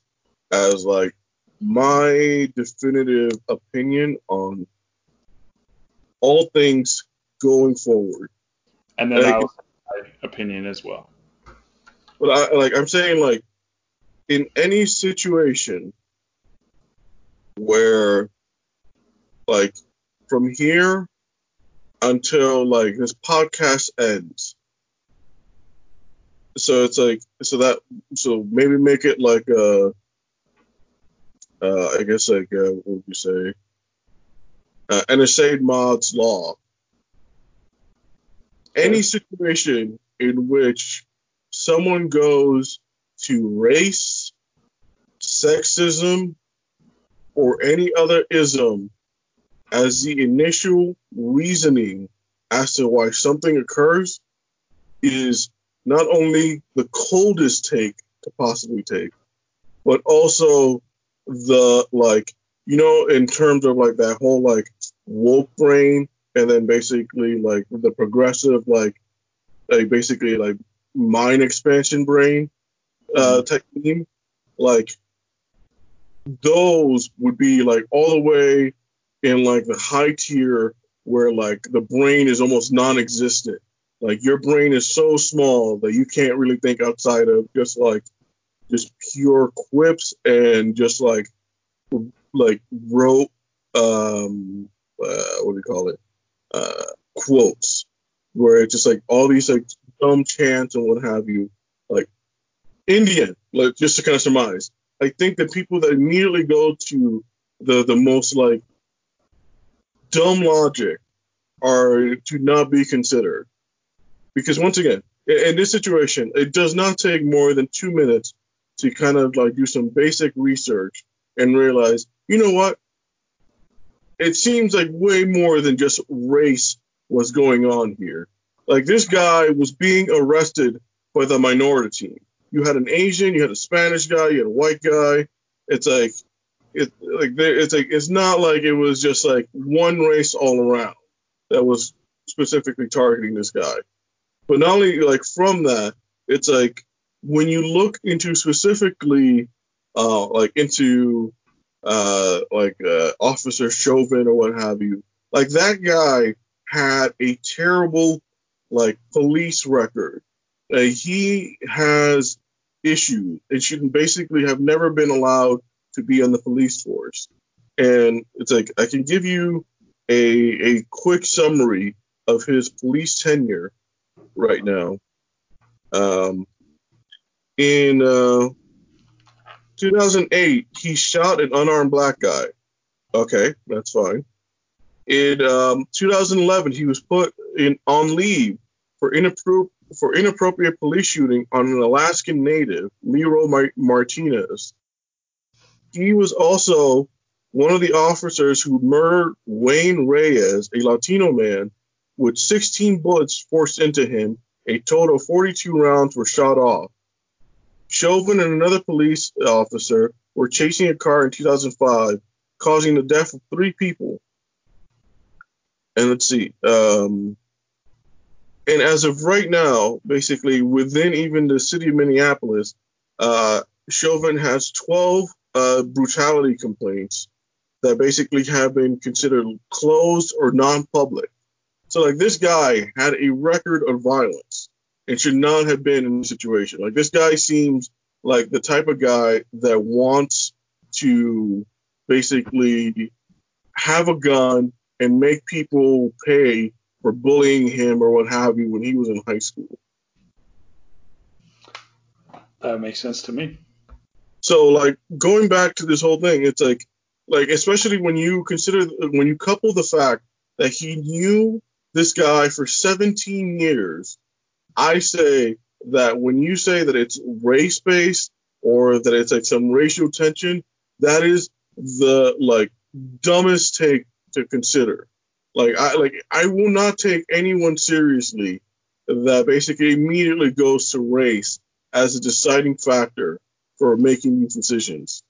as like my definitive opinion on all things going forward. And then like, my opinion as well. But I like I'm saying like in any situation where like from here until like this podcast ends. So it's like so that so maybe make it like a uh, I guess like uh, what would you say uh, NSA Mod's law. Any situation in which someone goes to race, sexism, or any other ism as the initial reasoning as to why something occurs is not only the coldest take to possibly take, but also the like, you know, in terms of like that whole like woke brain and then basically like the progressive like like basically like mind expansion brain uh mm-hmm. technique like those would be like all the way in like the high tier where like the brain is almost non-existent. Like your brain is so small that you can't really think outside of just like just pure quips and just like like rote um uh, what do you call it? Uh quotes where it's just like all these like dumb chants and what have you. Like indian like just to kind of surmise. I think that people that immediately go to the the most like dumb logic are to not be considered because once again in this situation it does not take more than two minutes to kind of like do some basic research and realize, you know what? It seems like way more than just race was going on here. Like this guy was being arrested by the minority team. You had an Asian, you had a Spanish guy, you had a white guy. It's like it like it's like it's not like it was just like one race all around that was specifically targeting this guy. But not only like from that, it's like when you look into specifically, uh, like into uh, like uh, Officer Chauvin or what have you, like that guy had a terrible like police record. Uh, he has issues and should basically have never been allowed to be on the police force. And it's like I can give you a a quick summary of his police tenure right now. Um, in uh, 2008, he shot an unarmed black guy. Okay, that's fine. In um, 2011, he was put in on leave for, inappro- for inappropriate police shooting on an Alaskan native, Leroy Martinez. He was also one of the officers who murdered Wayne Reyes, a Latino man, with 16 bullets forced into him. A total of 42 rounds were shot off. Chauvin and another police officer were chasing a car in 2005, causing the death of three people. And let's see. Um, and as of right now, basically within even the city of Minneapolis, uh, Chauvin has 12 uh, brutality complaints that basically have been considered closed or non-public. So like this guy had a record of violence and should not have been in the situation. Like this guy seems like the type of guy that wants to basically have a gun and make people pay for bullying him or what have you when he was in high school. That makes sense to me. So like going back to this whole thing, it's like like especially when you consider when you couple the fact that he knew this guy for 17 years I say that when you say that it's race based or that it's like some racial tension, that is the like dumbest take to consider. Like I like I will not take anyone seriously that basically immediately goes to race as a deciding factor for making these decisions.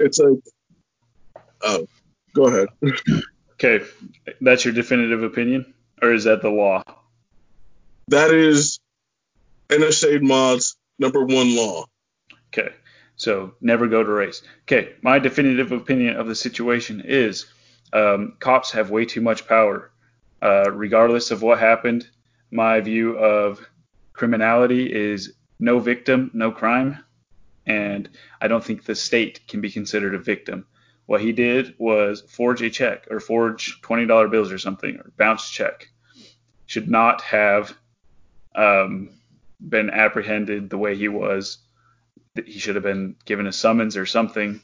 It's like, uh, go ahead. okay, that's your definitive opinion, or is that the law? That is NSA Mod's number one law. Okay. So never go to race. Okay. My definitive opinion of the situation is um, cops have way too much power. Uh, regardless of what happened, my view of criminality is no victim, no crime. And I don't think the state can be considered a victim. What he did was forge a check or forge $20 bills or something or bounce check. Should not have um, been apprehended the way he was. He should have been given a summons or something.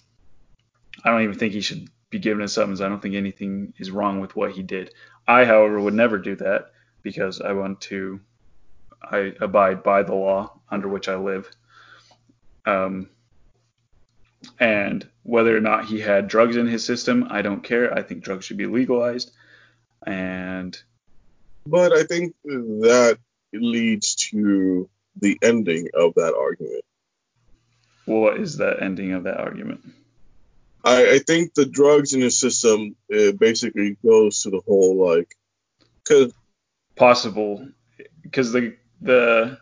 I don't even think he should be given a summons. I don't think anything is wrong with what he did. I, however, would never do that because I want to I abide by the law under which I live. Um, and whether or not he had drugs in his system, I don't care. I think drugs should be legalized. And but I think that leads to the ending of that argument. What is the ending of that argument? I, I think the drugs in his system it basically goes to the whole like, cause possible, because the the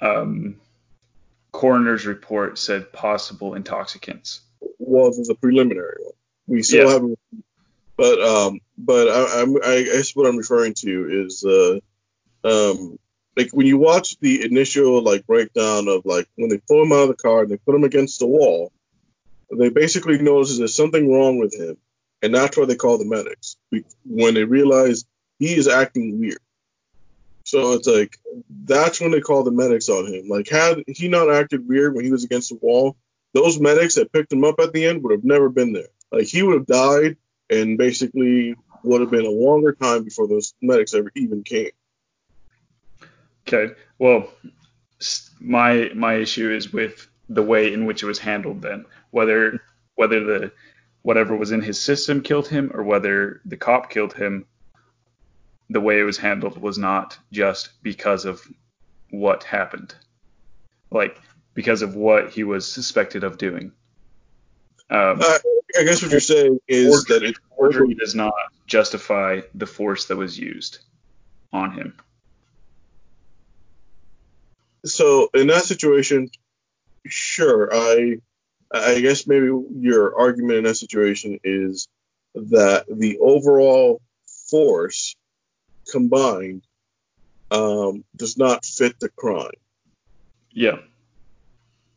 um, coroner's report said possible intoxicants. Well, the preliminary one. We still yeah. haven't, but um, but I, I'm I guess what I'm referring to is uh um, like when you watch the initial like breakdown of like when they pull him out of the car and they put him against the wall, they basically notice there's something wrong with him, and that's why they call the medics when they realize he is acting weird. So it's like that's when they call the medics on him. Like had he not acted weird when he was against the wall, those medics that picked him up at the end would have never been there. Like he would have died and basically would have been a longer time before those medics ever even came. Okay. Well, my my issue is with the way in which it was handled then. Whether whether the whatever was in his system killed him or whether the cop killed him, the way it was handled was not just because of what happened. Like because of what he was suspected of doing. Um, uh, I guess what you're saying is that it forgery does not justify the force that was used on him. So in that situation, sure, I I guess maybe your argument in that situation is that the overall force combined um, does not fit the crime. Yeah.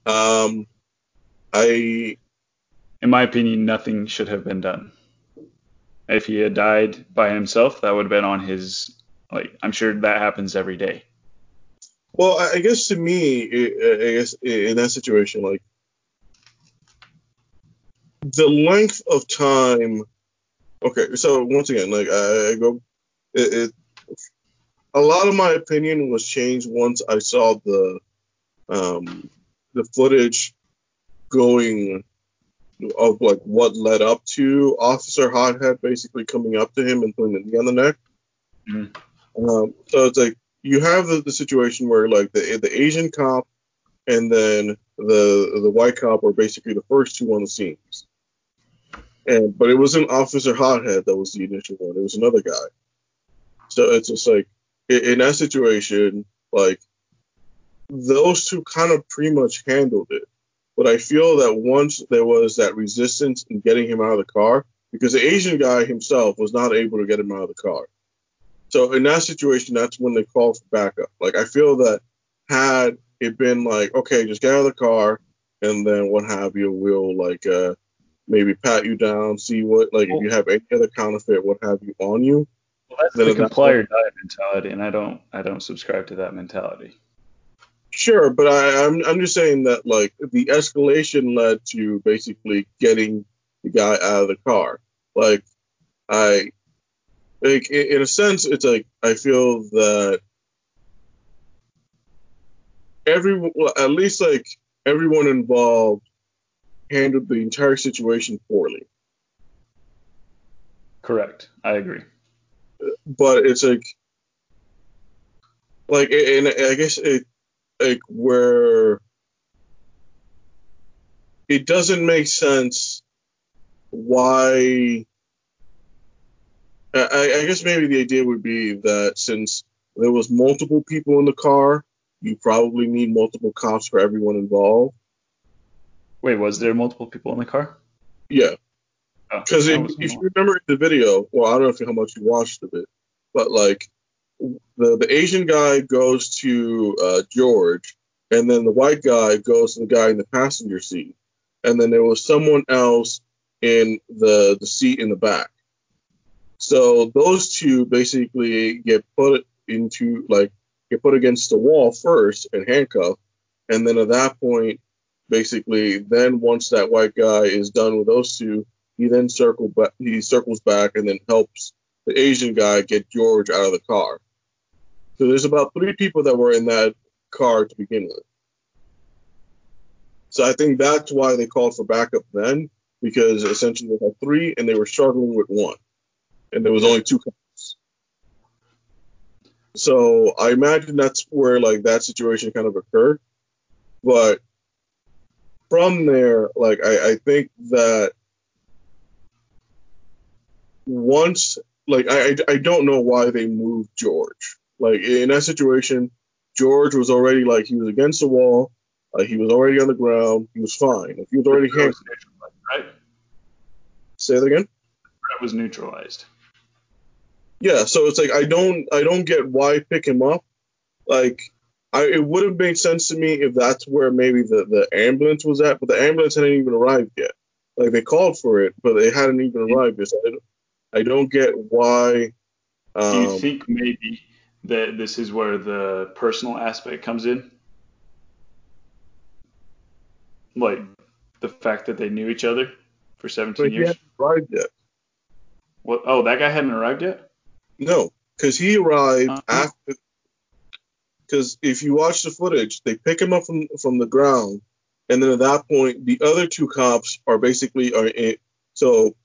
Um, I. In my opinion, nothing should have been done. If he had died by himself, that would have been on his. Like, I'm sure that happens every day. Well, I guess to me, I guess in that situation, like the length of time. Okay, so once again, like I, go, it, it, a lot of my opinion was changed once I saw the um, the footage going of like what led up to Officer Hothead basically coming up to him and putting the knee on the neck. Mm-hmm. Um, so it's like you have the, the situation where like the the Asian cop and then the the white cop are basically the first two on the scenes. And but it wasn't Officer Hothead that was the initial one. It was another guy. So it's just like in, that situation, like those two kind of pretty much handled it. But I feel that once there was that resistance in getting him out of the car, because the Asian guy himself was not able to get him out of the car. So in that situation, that's when they called for backup. Like I feel that had it been like, okay, just get out of the car, and then what have you, we'll like uh, maybe pat you down, see what like if you have any other counterfeit, what have you on you. Well, that's the comply or die mentality, and I don't I don't subscribe to that mentality. Sure, but I, I'm I'm just saying that like the escalation led to basically getting the guy out of the car. Like I like in a sense, it's like I feel that every well, at least like everyone involved handled the entire situation poorly. Correct. I agree. But it's like like and I guess it like where it doesn't make sense why I, I guess maybe the idea would be that since there was multiple people in the car, you probably need multiple cops for everyone involved. Wait, was there multiple people in the car? Yeah. Because oh, if, you remember the video, well, I don't know if how much you watched of it, but like the the Asian guy goes to uh, George, and then the white guy goes to the guy in the passenger seat, and then there was someone else in the the seat in the back. So those two basically get put into like get put against the wall first and handcuffed, and then at that point, basically, then once that white guy is done with those two, he then back, he circles back and then helps the Asian guy get George out of the car. So there's about three people that were in that car to begin with. So I think that's why they called for backup then, because essentially they had three and they were struggling with one and there was only two cops. So I imagine that's where like that situation kind of occurred. But from there, like I, I think that once like I I don't know why they moved George. Like in that situation, George was already like he was against the wall, like he was already on the ground, he was fine. He was already handcuffed. Right. Say that again. Threat was neutralized. Yeah, so it's like I don't I don't get why pick him up. Like I, it would have made sense to me if that's where maybe the, the ambulance was at, but the ambulance hadn't even arrived yet. Like they called for it, but they hadn't even arrived yet. So I, don't, get why. Um, Do you um, think maybe that this is where the personal aspect comes in? Like the fact that they knew each other for 17 but years? Arrived yet. What? Oh, that guy hadn't arrived yet? No, because he arrived uh-huh. after because if you watch the footage, they pick him up from from the ground, and then at that point, the other two cops are basically are in. So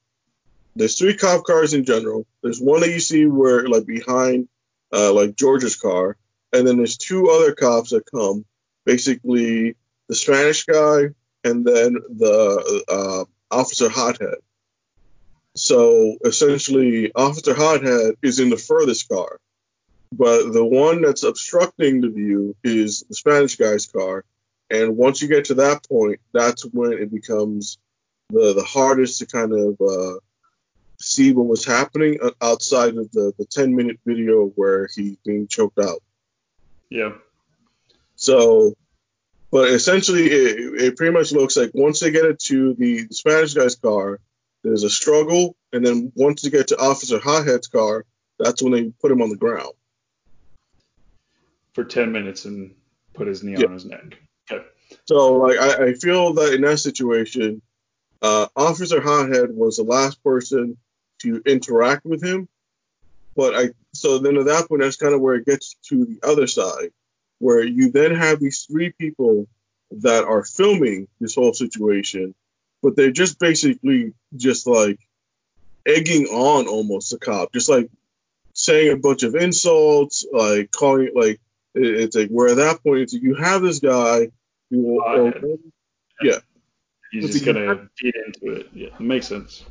there's three cop cars in general. There's one that you see where like behind, uh, like George's car, and then there's two other cops that come, basically the Spanish guy and then the uh, Officer Hothead. So essentially, Officer Hothead is in the furthest car but the one that's obstructing the view is the Spanish guy's car. And once you get to that point, that's when it becomes the, the hardest to kind of uh, see what was happening outside of the, the 10 minute video where he's being choked out. Yeah. So, but essentially, it, it pretty much looks like once they get it to the Spanish guy's car, there's a struggle. And then once they get to Officer Hothead's car, that's when they put him on the ground for 10 minutes and put his knee yeah. on his neck. Okay. So like I, I feel that in that situation, uh, Officer Hothead was the last person to interact with him. But I so then at that point that's kind of where it gets to the other side, where you then have these three people that are filming this whole situation, but they're just basically just like egging on almost the cop, just like saying a bunch of insults, like calling it like it's like where at that point it's like you have this guy who will, already, yeah. He's just gonna feed into it. Yeah, it makes sense.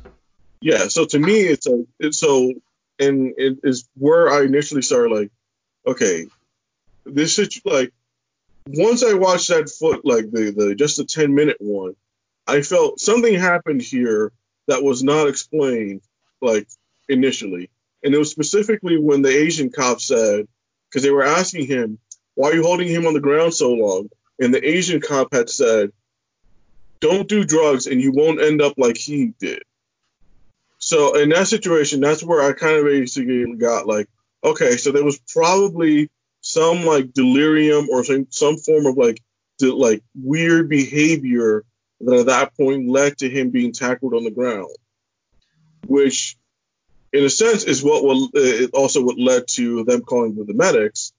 Yeah. So to me, it's a it's so and it is where I initially started like, okay, this is like once I watched that foot like the the just the ten minute one, I felt something happened here that was not explained like initially, and it was specifically when the Asian cop said because they were asking him, why are you holding him on the ground so long? And the Asian cop had said, don't do drugs and you won't end up like he did. So in that situation, that's where I kind of basically got like, okay, so there was probably some like delirium or some, some form of like de- like weird behavior that at that point led to him being tackled on the ground, which in a sense, is what will it also what led to them calling the medics.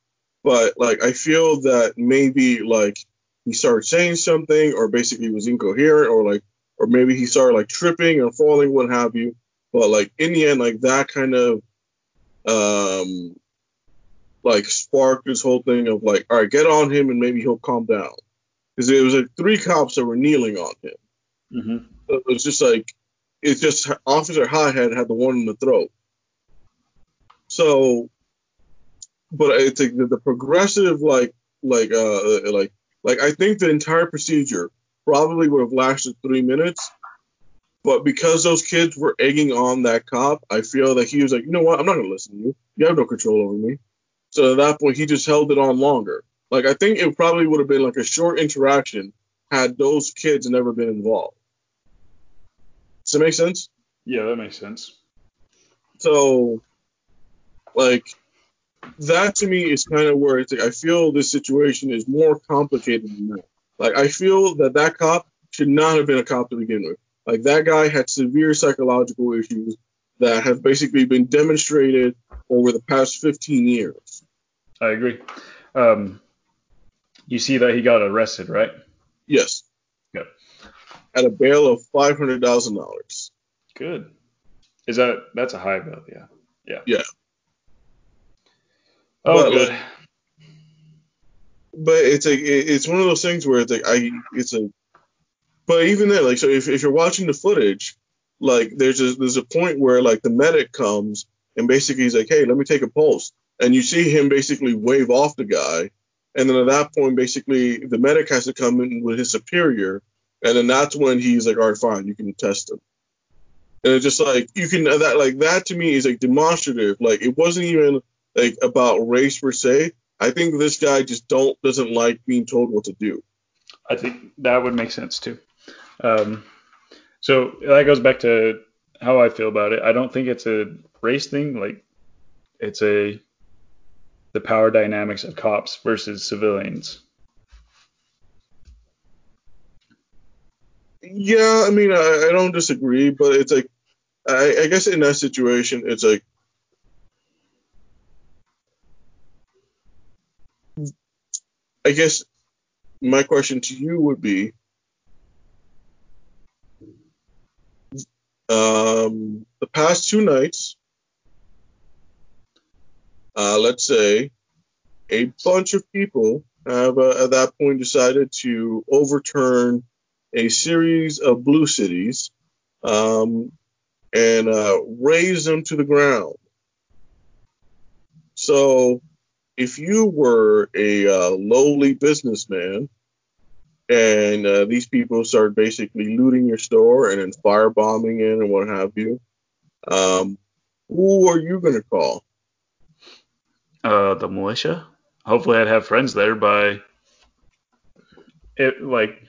But like, I feel that maybe like he started saying something, or basically was incoherent, or like, or maybe he started like tripping or falling, what have you. But like in the end, like that kind of um like sparked this whole thing of like, all right, get on him and maybe he'll calm down. Because it was like three cops that were kneeling on him. Mm-hmm. So it was just like it's just Officer Hothead had the one in the throat. So, but it's like the, the progressive like like uh like like I think the entire procedure probably would have lasted three minutes, but because those kids were egging on that cop, I feel that he was like, you know what, I'm not gonna listen to you. You have no control over me. So at that point, he just held it on longer. Like I think it probably would have been like a short interaction had those kids never been involved. Does that make sense? Yeah, that makes sense. So, like, that to me is kind of where it's like, I feel this situation is more complicated than that. Like, I feel that that cop should not have been a cop to begin with. Like, that guy had severe psychological issues that have basically been demonstrated over the past 15 years. I agree. Um, you see that he got arrested, right? Yes at a bail of five hundred thousand dollars. Good. Is that that's a high bail? Yeah. Yeah. Yeah. Oh, but, good. Like, but it's like it's one of those things where it's like I it's a but even then like so if, if you're watching the footage like there's a there's a point where like the medic comes and basically he's like hey let me take a pulse and you see him basically wave off the guy and then at that point basically the medic has to come in with his superior and then that's when he's like, all right, fine, you can test him. and it's just like you can that like that to me is like demonstrative. Like it wasn't even like about race per se. I think this guy just don't doesn't like being told what to do. I think that would make sense too. Um, so that goes back to how I feel about it. I don't think it's a race thing. Like it's a the power dynamics of cops versus civilians. Yeah, I mean, I, I don't disagree, but it's like, I, I guess in that situation, it's like, I guess my question to you would be, um, the past two nights, uh, let's say, a bunch of people have uh, at that point decided to overturn a series of blue cities um, and uh, raze them to the ground. So, if you were a uh, lowly businessman and uh, these people start basically looting your store and then firebombing it and what have you, um, who are you going to call? Uh, the militia. Hopefully, I'd have friends there by it. Like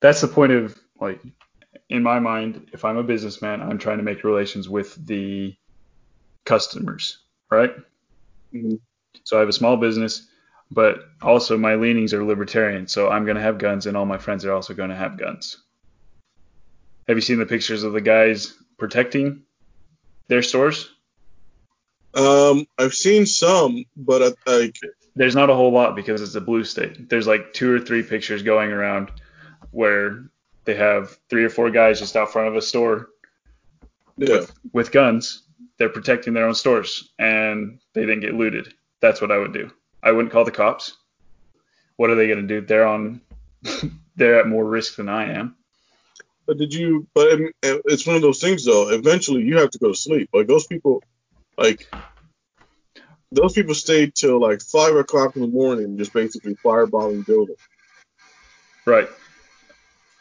that's the point of like in my mind. If I'm a businessman, I'm trying to make relations with the customers, right? Mm-hmm. So I have a small business, but also my leanings are libertarian. So I'm going to have guns, and all my friends are also going to have guns. Have you seen the pictures of the guys protecting their stores? Um, I've seen some, but uh, like there's not a whole lot because it's a blue state. There's like two or three pictures going around where they have three or four guys just out front of a store yeah. with, with guns. They're protecting their own stores and they didn't get looted. That's what I would do. I wouldn't call the cops. What are they going to do? They're on. [LAUGHS] they're at more risk than I am. But did you? But it's one of those things though. Eventually, you have to go to sleep. Like those people, like those people stayed till like five o'clock in the morning, just basically firebombing buildings. Right.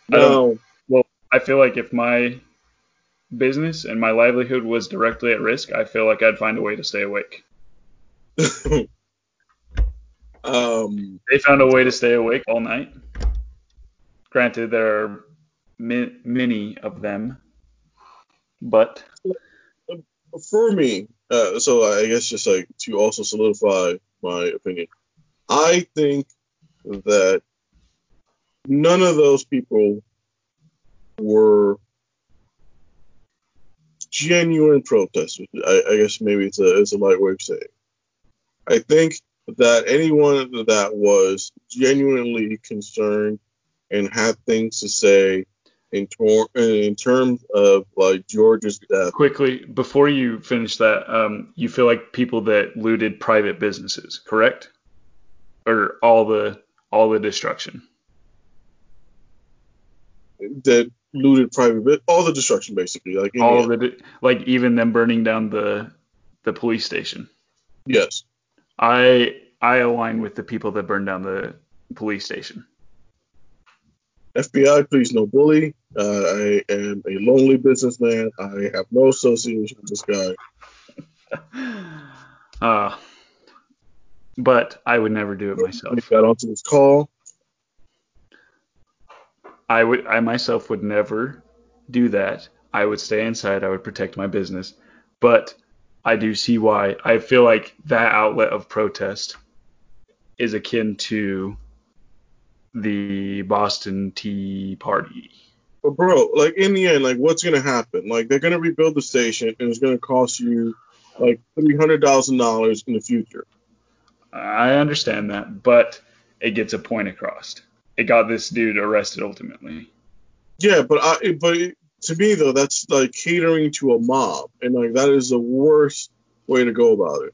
Now, well, I feel like if my business and my livelihood was directly at risk, I feel like I'd find a way to stay awake. [LAUGHS] um, they found a way to stay awake all night. Granted, there are mi- many of them, but for me, uh, so I guess just like to also solidify my opinion, I think that none of those people were genuine protesters. I, I guess maybe it's a it's a light way of saying. I think that anyone that was genuinely concerned and had things to say in, tor- in terms of like George's death. Quickly, before you finish that, um, you feel like people that looted private businesses, correct? Or all the all the destruction? That looted private, all the destruction basically, like all the, the like even them burning down the the police station. Yes. I I align with the people that burned down the police station. FBI, please no bully. Uh, I am a lonely businessman. I have no association with this guy. [LAUGHS] Uh, but I would never do it myself. He got onto this call. I would, I myself would never do that. I would stay inside. I would protect my business. But I do see why. I feel like that outlet of protest is akin to the Boston Tea Party. But bro, like in the end, like what's gonna happen? Like they're gonna rebuild the station and it's gonna cost you like three hundred thousand dollars in the future. I understand that, but it gets a point across. It got this dude arrested ultimately. Yeah, but I but to me though, that's like catering to a mob, and like that is the worst way to go about it.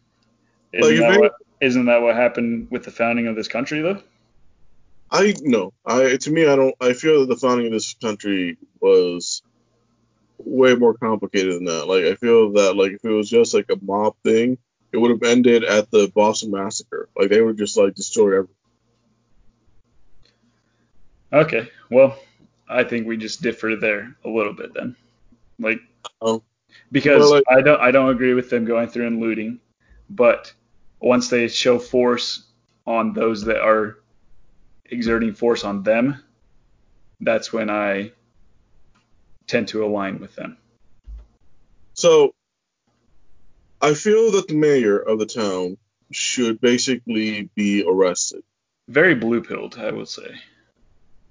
Isn't, like, that, what, isn't that what happened with the founding of this country though? I no. I to me, I don't. I feel that the founding of this country was way more complicated than that. Like I feel that like if it was just like a mob thing, it would have ended at the Boston massacre. Like they would just like destroy everything. Okay, well, I think we just differ there a little bit then. Like Um, because like, I don't I don't agree with them going through and looting, but once they show force on those that are exerting force on them, that's when I tend to align with them. So I feel that the mayor of the town should basically be arrested. Very blue pilled, I would say.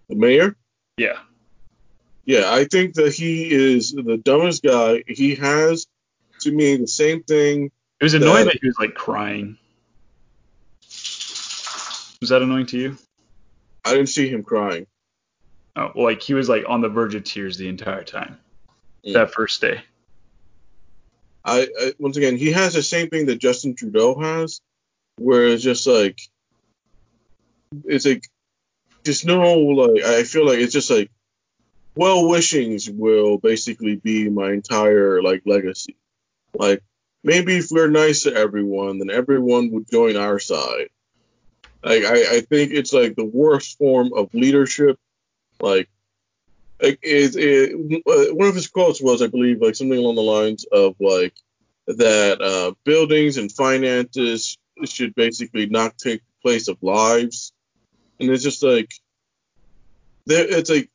The mayor? Yeah. Yeah, I think that he is the dumbest guy. He has, to me, the same thing. It was annoying that, that he was like crying. Was that annoying to you? I didn't see him crying. Oh, well, like he was like on the verge of tears the entire time. Mm. That first day. I, I, once again, he has the same thing that Justin Trudeau has, where it's just like it's like just no like I feel like it's just like well wishings will basically be my entire like legacy. Like maybe if we're nice to everyone, then everyone would join our side. Like I, I think it's like the worst form of leadership. Like, like it, it, uh, one of his quotes was, I believe, like something along the lines of like that uh, buildings and finances should basically not take the place of lives, and it's just like, it's like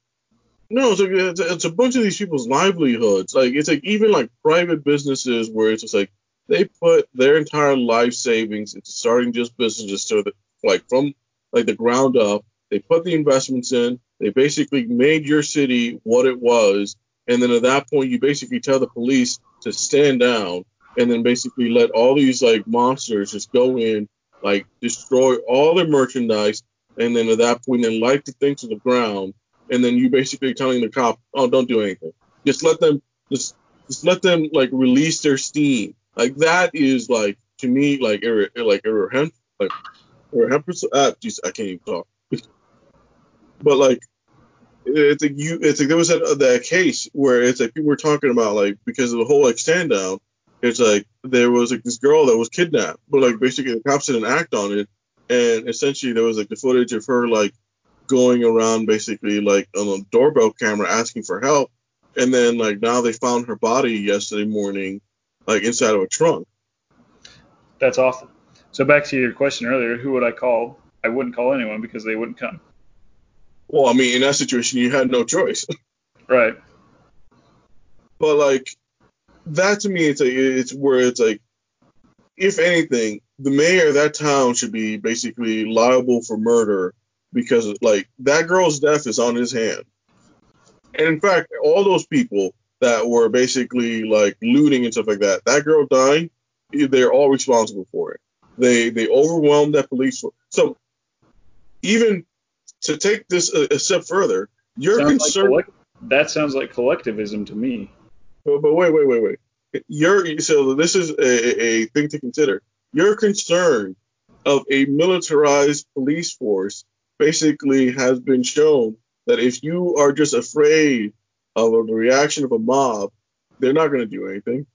no, it's, like, it's, it's a bunch of these people's livelihoods. Like it's like even like private businesses where it's just like they put their entire life savings into starting just businesses so that like from like the ground up. They put the investments in. They basically made your city what it was, and then at that point, you basically tell the police to stand down, and then basically let all these like monsters just go in, like destroy all their merchandise, and then at that point, then light the thing to the ground, and then you basically telling the cop, oh, don't do anything. Just let them just just let them like release their steam. Like that is like to me like ir- like irrepressible. Like irrepressible. Uh, geez, I can't even talk. [LAUGHS] but like it's like you it's like there was that that case where it's like people were talking about like because of the whole like stand down. It's like there was like this girl that was kidnapped, but like basically the cops didn't act on it, and essentially there was like the footage of her like going around basically like on a doorbell camera asking for help. And then like now they found her body yesterday morning, like inside of a trunk. That's awful. So back to your question earlier, who would I call? I wouldn't call anyone because they wouldn't come. Well, I mean, in that situation, you had no choice. [LAUGHS] right. But like that to me, it's like it's where it's like, if anything, the mayor of that town should be basically liable for murder because like that girl's death is on his hand. And in fact, all those people that were basically like looting and stuff like that, that girl dying, they're all responsible for it. They they overwhelmed that police. Force. So even to take this a, a step further, you're concerned. Like collect- that sounds like collectivism to me. But, but wait, wait, wait, wait. So this is a, a thing to consider. Your concern of a militarized police force basically has been shown that if you are just afraid of the reaction of a mob, they're not going to do anything.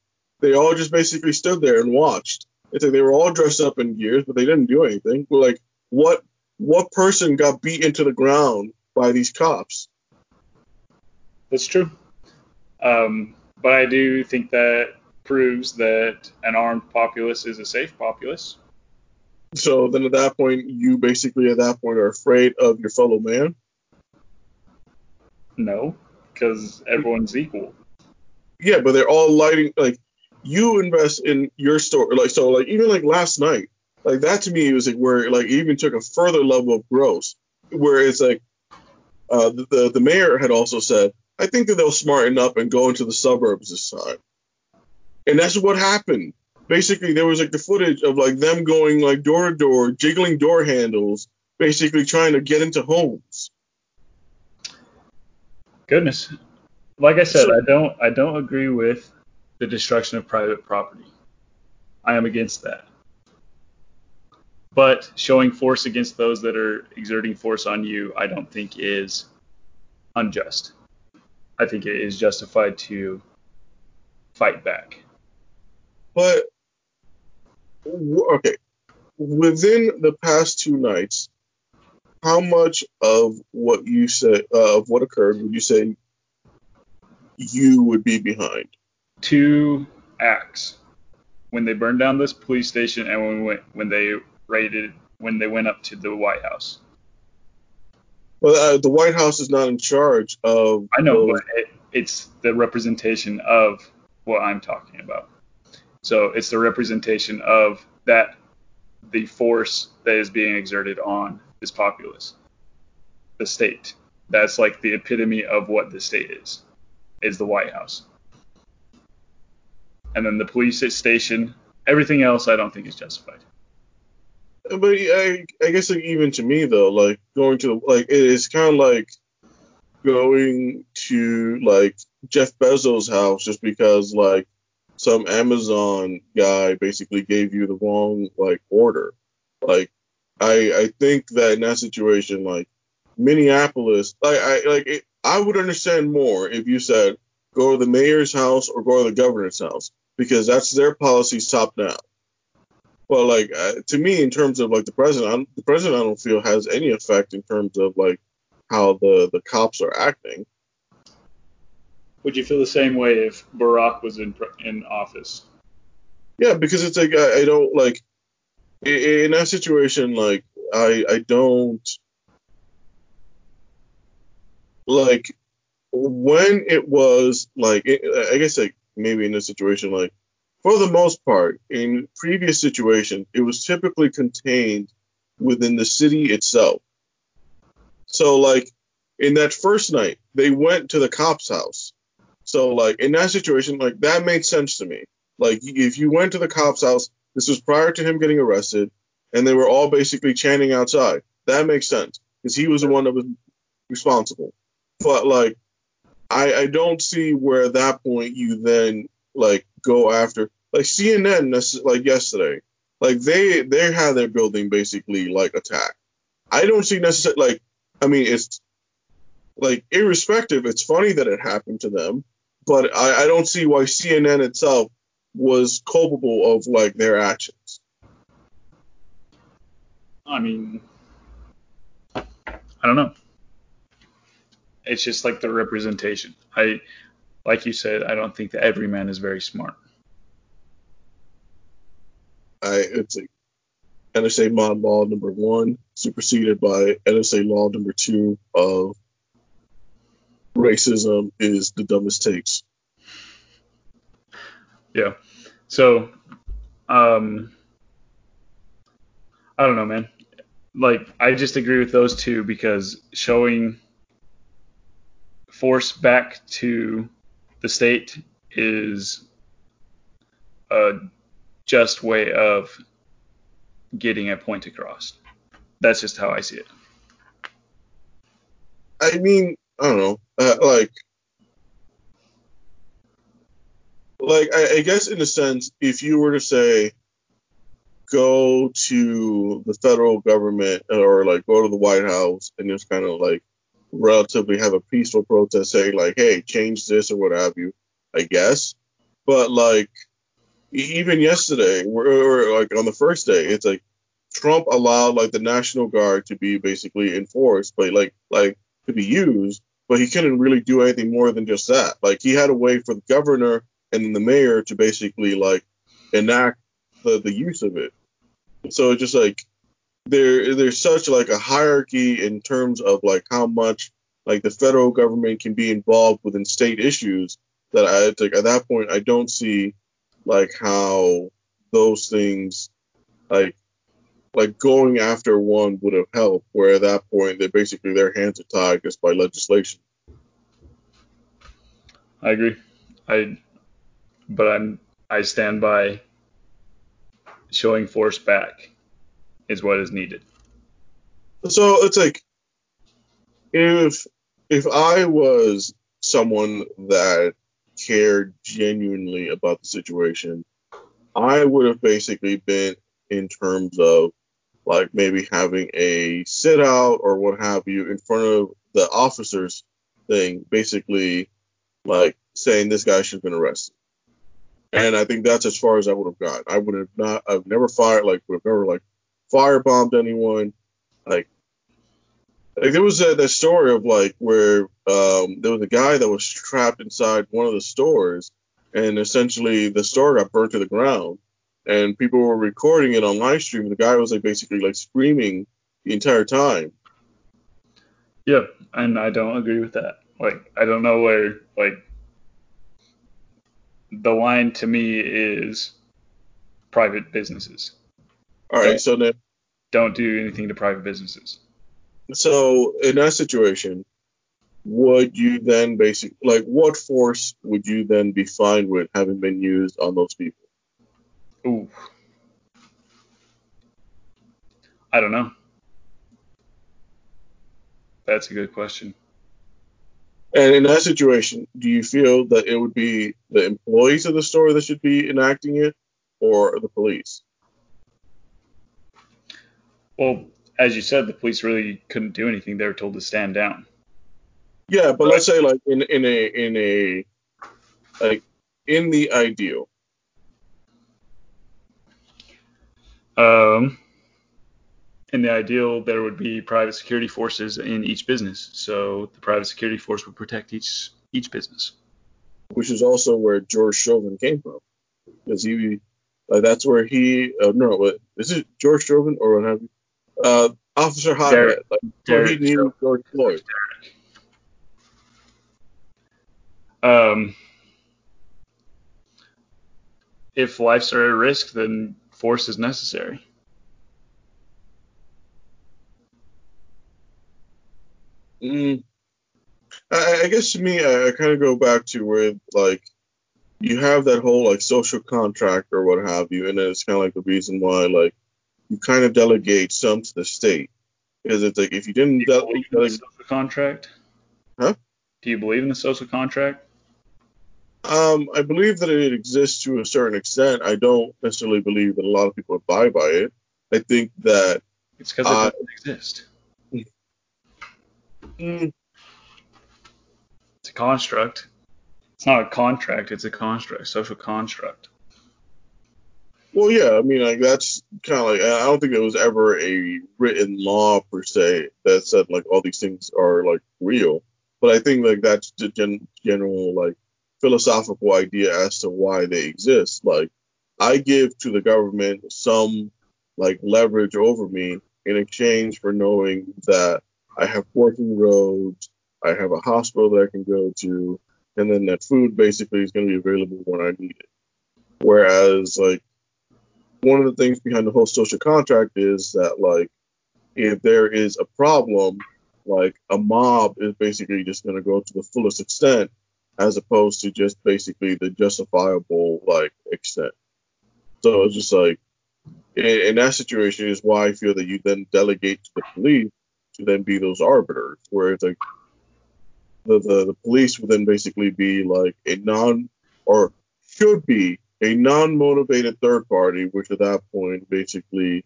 They all just basically stood there and watched. It's like they were all dressed up in gears, but they didn't do anything. Like, what what person got beat into the ground by these cops? That's true. Um, but I do think that proves that an armed populace is a safe populace. So then at that point, you basically at that point are afraid of your fellow man? No, because everyone's equal. Yeah, but they're all lighting like you invest in your store like so like even like last night like that to me was like where like even took a further level of gross where it's like uh, the, the the mayor had also said I think that they'll smarten up and go into the suburbs this time, and that's what happened basically there was like the footage of like them going like door to door, jiggling door handles, basically trying to get into homes. Goodness. Like I said, so, I don't I don't agree with the destruction of private property. I am against that. But showing force against those that are exerting force on you, I don't think is unjust. I think it is justified to fight back. But okay, within the past two nights, how much of what you said uh, of what occurred would you say you would be behind? two acts when they burned down this police station and when we went, when they raided when they went up to the White House. Well, uh, the White House is not in charge of. I know, but it, it's the representation of what I'm talking about. So it's the representation of that the force that is being exerted on this populace, the state. That's like the epitome of what the state is, is the White House. And then the police station, everything else I don't think is justified. But I, I guess like, even to me though, like going to like it is kind of like going to like Jeff Bezos' house just because like some Amazon guy basically gave you the wrong like order. Like I I think that in that situation like Minneapolis like I like it, I would understand more if you said go to the mayor's house or go to the governor's house because that's their policies top down. Well, like uh, to me, in terms of like the president, I'm, the president, I don't feel has any effect in terms of like how the the cops are acting. Would you feel the same way if Barack was in in office? Yeah, because it's like I, I don't like in, in that situation. Like I I don't like when it was like I guess like maybe in a situation like for the most part, in previous situations, it was typically contained within the city itself. So, like, in that first night, they went to the cop's house. So, like, in that situation, like, that made sense to me. Like, if you went to the cop's house, this was prior to him getting arrested, and they were all basically chanting outside. That makes sense because he was the one that was responsible. But, like, I, I don't see where at that point you then, like, go after like CNN like yesterday, like they they had their building basically like attacked. I don't see necessarily like I mean it's like irrespective, it's funny that it happened to them, but I, I don't see why CNN itself was culpable of like their actions. I mean, I don't know. It's just like the representation. I, like you said, I don't think that every man is very smart. I it's a NSA Mod law number one superseded by NSA law number two of racism is the dumbest takes. Yeah. So, um, I don't know, man. Like, I just agree with those two because showing force back to the state is a just way of getting a point across. That's just how I see it. I mean, I don't know, uh, like, like I, I guess in a sense, if you were to say, go to the federal government or like go to the White House and just kind of like relatively have a peaceful protest, say like, hey, change this or what have you, I guess. But like, even yesterday, or, like on the first day, it's like Trump allowed like the National Guard to be basically enforced, but like like to be used, but he couldn't really do anything more than just that. Like he had a way for the governor and the mayor to basically like enact the, the use of it. So it's just like there there's such like a hierarchy in terms of like how much like the federal government can be involved within state issues that I like at that point I don't see like how those things like like going after one would have helped where at that point they basically their hands are tied just by legislation. I agree. I but i'm i stand by showing force back is what is needed. So it's like if if i was someone that cared genuinely about the situation, I would have basically been in terms of like maybe having a sit out or what have you in front of the officers thing, basically like saying this guy should have been arrested. And I think that's as far as I would have gone. I would have not, I've never fired, like, would have never like firebombed anyone. Like, like there was a, that story of like where um, there was a guy that was trapped inside one of the stores, and essentially the store got burnt to the ground, and people were recording it on live stream. The guy was like basically like screaming the entire time. Yeah, and I don't agree with that. Like, I don't know where like the line to me is private businesses. All right, so then don't do anything to private businesses. So in that situation, would you then basically like what force would you then be fine with having been used on those people? Ooh. I don't know. That's a good question. And in that situation, do you feel that it would be the employees of the store that should be enacting it or the police? Well, as you said, the police really couldn't do anything. They were told to stand down. Yeah, but let's say like in in a in a like in the ideal. Um, in the ideal, there would be private security forces in each business, so the private security force would protect each each business. Which is also where George Chauvin came from, because he like that's where he uh, no, but is it George Chauvin or what have you? Uh, Officer Hothead, like Derek, he knew George Floyd. Um, if lives are at risk, then force is necessary. Mm, I, I, guess to me, I, I kind of go back to where like you have that whole like social contract or what have you, and it's kind of like the reason why like you kind of delegate some to the state because it's like if you didn't Do you delegate the social contract, huh? Do you believe in the social contract? Um, I believe that it exists to a certain extent. I don't necessarily believe that a lot of people abide by it. I think that it's because it uh, doesn't exist. Mm, it's a construct. It's not a contract. It's a construct, social construct. Well, yeah, I mean, like that's kind of like I don't think there was ever a written law per se that said like all these things are like real, but I think like that's the gen- general like philosophical idea as to why they exist. Like, I give to the government some like leverage over me in exchange for knowing that I have working roads, I have a hospital that I can go to, and then that food basically is going to be available when I need it. Whereas, like, one of the things behind the whole social contract is that, like, if there is a problem, like, a mob is basically just going to go to the fullest extent as opposed to just basically the justifiable like extent. So it's just like in, in, that situation is why I feel that you then delegate to the police to then be those arbiters, where it's like the, the, the police would then basically be like a non or should be a non-motivated third party, which at that point basically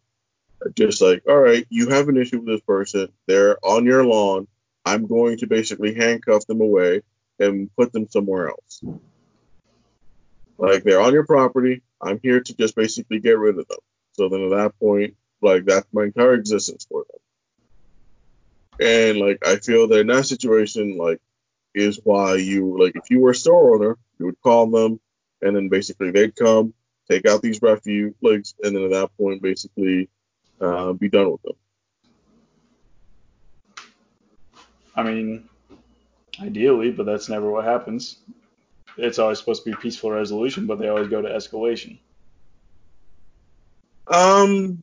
just like, all right, you have an issue with this person, they're on your lawn, I'm going to basically handcuff them away and put them somewhere else. Like they're on your property. I'm here to just basically get rid of them. So then at that point, like that's my entire existence for them. And like I feel that in that situation, like is why you like if you were a store owner, you would call them and then basically they'd come, take out these refuse legs, and then at that point basically uh, be done with them. I mean, Ideally, but that's never what happens. It's always supposed to be peaceful resolution, but they always go to escalation. Um.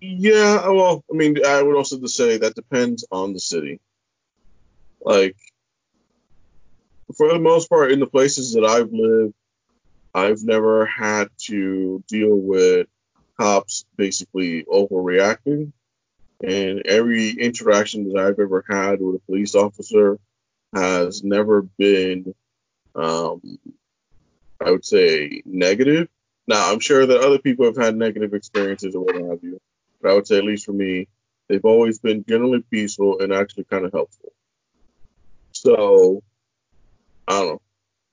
Yeah, well, I mean, I would also say that depends on the city. Like, for the most part, in the places that I've lived, I've never had to deal with cops basically overreacting. And every interaction that I've ever had with a police officer has never been, um, I would say, negative. Now, I'm sure that other people have had negative experiences or what have you, but I would say, at least for me, they've always been generally peaceful and actually kind of helpful. So, I don't know.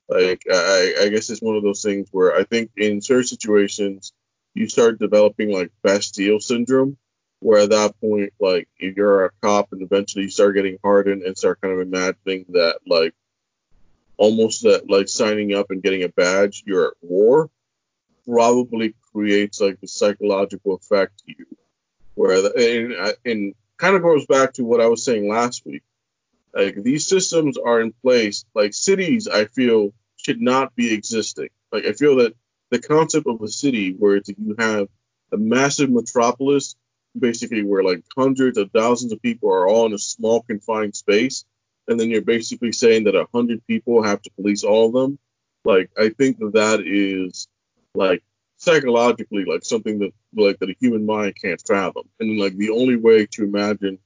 Like, I, I guess it's one of those things where I think in certain situations, you start developing like Bastille syndrome, where at that point, like you're a cop and eventually you start getting hardened and start kind of imagining that like almost that like signing up and getting a badge, you're at war, probably creates like the psychological effect to you, where the, and, and kind of goes back to what I was saying last week. Like these systems are in place. Like cities, I feel should not be existing. Like I feel that the concept of a city where it's, you have a massive metropolis, basically where like hundreds of thousands of people are all in a small confined space, and then you're basically saying that a hundred people have to police all of them. Like I think that that is like psychologically like something that like that a human mind can't fathom. And like the only way to imagine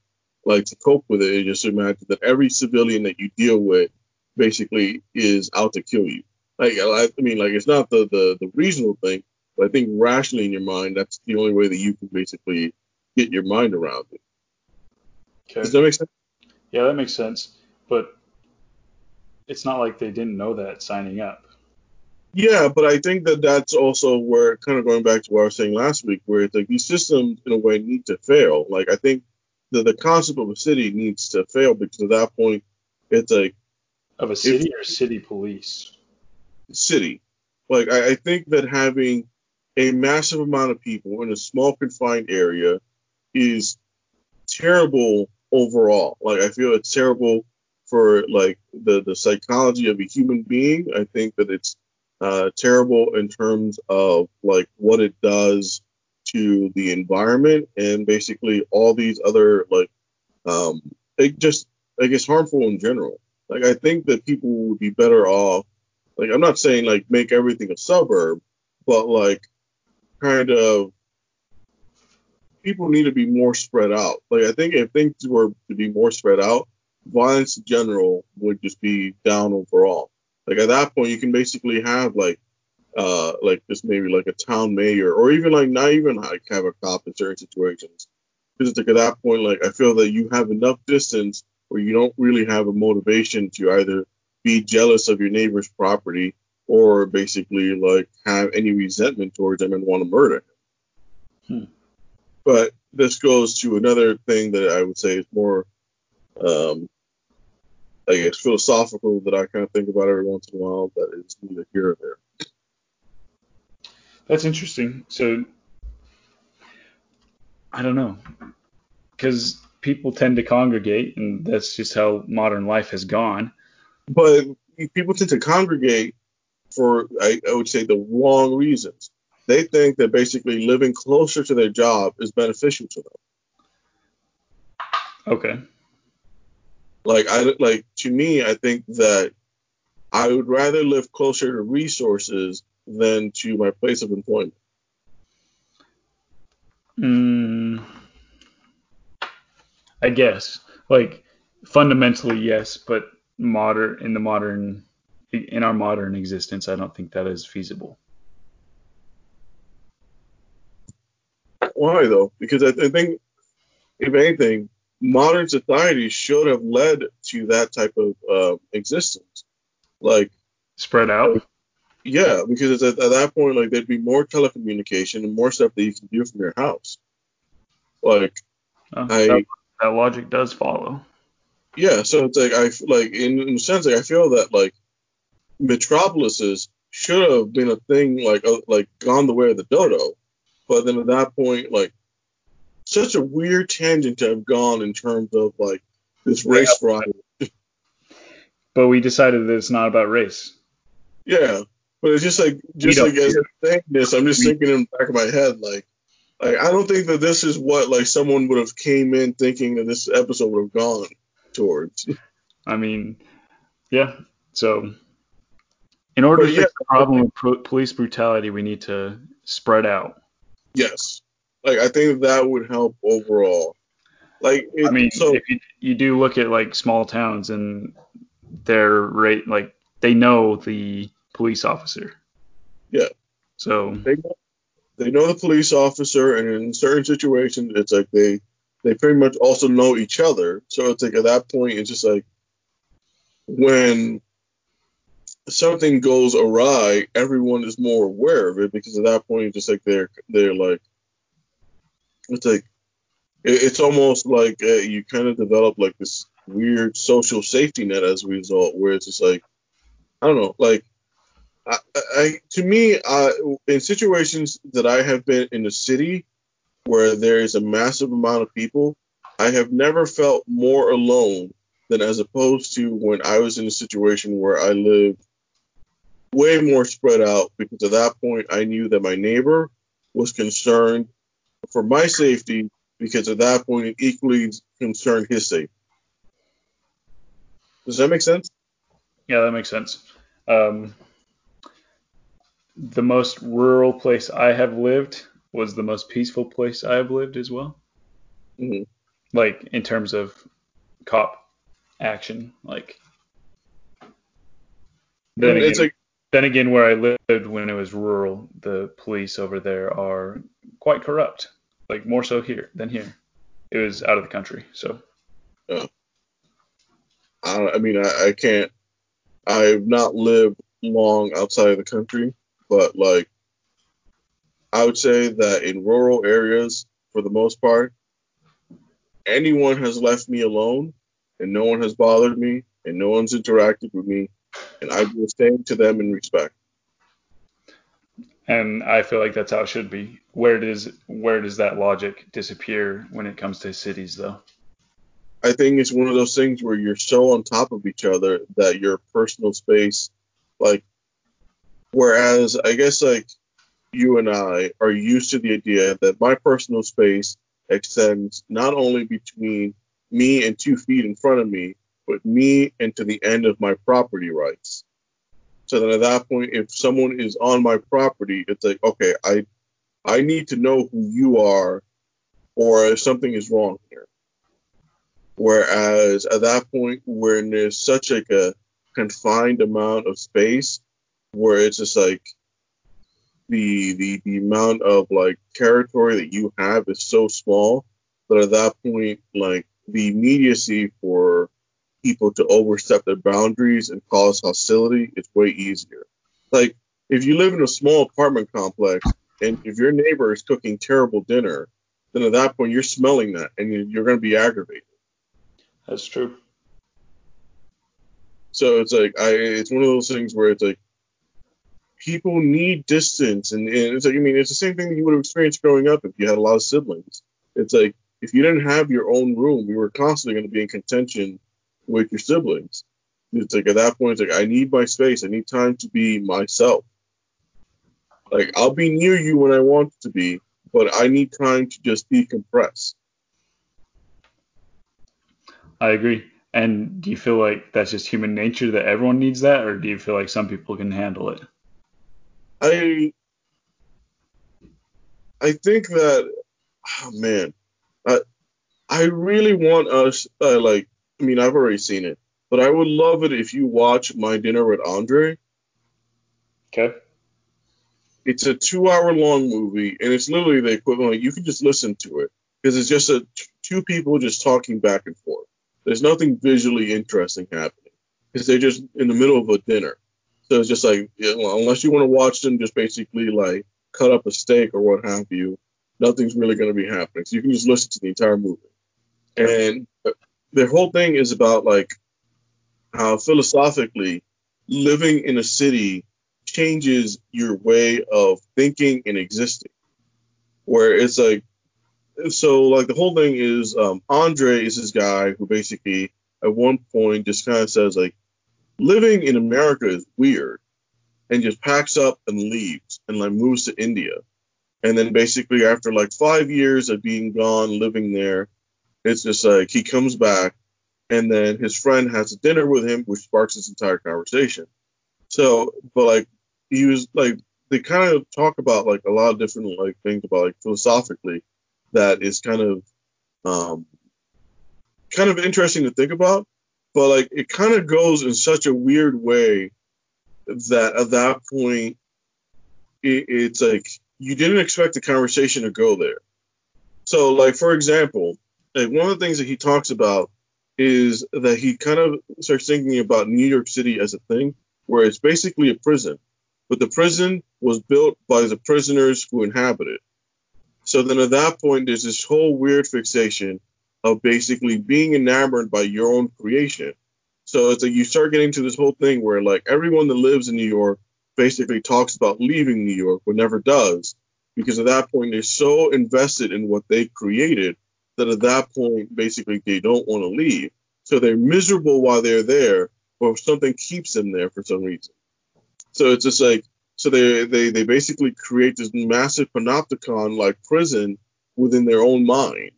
like to cope with it is just imagine that every civilian that you deal with basically is out to kill you. Like I, I mean like it's not the, the the reasonable thing, but I think rationally in your mind that's the only way that you can basically get your mind around it. Okay. Does that make sense? Yeah, that makes sense. But it's not like they didn't know that signing up. Yeah, but I think that that's also where kind of going back to what I was saying last week, where it's like these systems in a way need to fail. Like I think that the concept of a city needs to fail because at that point it's a of a city or city police. City. Like I, I think that having a massive amount of people in a small confined area is terrible overall. Like I feel it's terrible for like the the psychology of a human being. I think that it's uh, terrible in terms of like what it does to the environment and basically all these other like um it just like it's harmful in general. Like i think that people would be better off like i'm not saying like make everything a suburb but like kind of people need to be more spread out. Like i think if things were to be more spread out violence in general would just be down overall. Like at that point, you can basically have like uh like just maybe like a town mayor or even like not even like have a cop in certain situations. Because like at that point, like I feel that you have enough distance where you don't really have a motivation to either be jealous of your neighbor's property or basically like have any resentment towards them and want to murder him. Hmm. But this goes to another thing that I would say is more um, I guess philosophical that I kind of think about every once in a while, but it's neither here or there. That's interesting. So I don't know, because people tend to congregate, and that's just how modern life has gone. But people tend to congregate for, I, I would say, the wrong reasons. They think that basically living closer to their job is beneficial to them. Okay. Like I like to me, I think that I would rather live closer to resources than to my place of employment. Mm, I guess like fundamentally yes, but modern in the modern in our modern existence, I don't think that is feasible. Why though? Because I, I think if anything, modern society should have led to that type of uh, existence. Like spread out. Yeah, because at, at, that point, like there'd be more telecommunication and more stuff that you can do from your house. Like, uh, I, that, that, logic does follow. Yeah, so it's like I like in, in a sense, like I feel that like metropolises should have been a thing, like uh, like gone the way of the dodo, but then at that point, like such a weird tangent to have gone in terms of like this race yeah. rivalry. [LAUGHS] But we decided that it's not about race. Yeah, but it's just like just like as saying this, I'm just thinking in the back of my head like like I don't think that this is what like someone would have came in thinking that this episode would have gone towards. I mean, yeah. So in order but to yeah, fix the problem with pro- police brutality, we need to spread out. Yes. Like I think that would help overall. Like it, I mean, so, if you, you do look at like small towns and their rate, like they know the police officer. Yeah. So they know, they know the police officer, and in certain situations, it's like they they pretty much also know each other. So it's like at that point, it's just like when something goes awry, everyone is more aware of it because at that point, it's just like they're they're like it's like it's almost like uh, you kind of develop like this weird social safety net as a result, where it's just like I don't know, like I, I to me, uh, in situations that I have been in a city where there is a massive amount of people, I have never felt more alone than as opposed to when I was in a situation where I lived way more spread out because at that point I knew that my neighbor was concerned for my safety because at that point it equally concerned his safety. Does that make sense? Yeah, that makes sense. Um, the most rural place I have lived was the most peaceful place I have lived as well. Mm-hmm. Like in terms of cop action, like. Then again, like, then again, where I lived when it was rural, the police over there are quite corrupt. Like more so here than here. It was out of the country, so. Yeah. I, I mean, I, I can't. I've not lived long outside of the country, but like I would say that in rural areas, for the most part, anyone has left me alone and no one has bothered me and no one's interacted with me, and I will stand to them in respect. And I feel like that's how it should be. Where does where does that logic disappear when it comes to cities, though? I think it's one of those things where you're so on top of each other that your personal space, like, whereas I guess like you and I are used to the idea that my personal space extends not only between me and two feet in front of me, but me and to the end of my property rights. So then at that point, if someone is on my property, it's like, okay, I I need to know who you are or something is wrong here. Whereas at that point, when there's such like a confined amount of space, where it's just like the the the amount of like territory that you have is so small that at that point, like the immediacy for people to overstep their boundaries and cause hostility is way easier. Like if you live in a small apartment complex and if your neighbor is cooking terrible dinner, then at that point you're smelling that and you're going to be aggravated. That's true. So it's like I it's one of those things where it's like people need distance and, and it's like I mean it's the same thing that you would have experienced growing up if you had a lot of siblings. It's like if you didn't have your own room, you were constantly going to be in contention with your siblings. It's like at that point, it's like I need my space. I need time to be myself. Like I'll be near you when I want to be, but I need time to just decompress. I agree. And do you feel like that's just human nature that everyone needs that, or do you feel like some people can handle it? I I think that oh man, I I really want us uh, like I mean I've already seen it, but I would love it if you watch My Dinner with Andre. Okay. It's a two-hour long movie, and it's literally the equivalent. You can just listen to it because it's just a two people just talking back and forth. There's nothing visually interesting happening because they're just in the middle of a dinner. So it's just like, unless you want to watch them just basically like cut up a steak or what have you, nothing's really going to be happening. So you can just listen to the entire movie. And the whole thing is about like how philosophically living in a city changes your way of thinking and existing. Where it's like so like the whole thing is um, Andre is this guy who basically at one point just kind of says like living in America is weird and just packs up and leaves and like moves to India. And then basically after like five years of being gone living there, it's just like he comes back and then his friend has a dinner with him, which sparks this entire conversation. So, but like he was like they kind of talk about like a lot of different like things about like philosophically that is kind of um, kind of interesting to think about, but like it kind of goes in such a weird way that at that point it, it's like you didn't expect the conversation to go there. So like for example, like one of the things that he talks about is that he kind of starts thinking about New York City as a thing where it's basically a prison, but the prison was built by the prisoners who inhabit it. So then at that point, there's this whole weird fixation of basically being enamored by your own creation. So it's like you start getting to this whole thing where like everyone that lives in New York basically talks about leaving New York but never does because at that point they're so invested in what they created that at that point basically they don't want to leave. So they're miserable while they're there, but something keeps them there for some reason. So it's just like so they they they basically create this massive panopticon like prison within their own mind.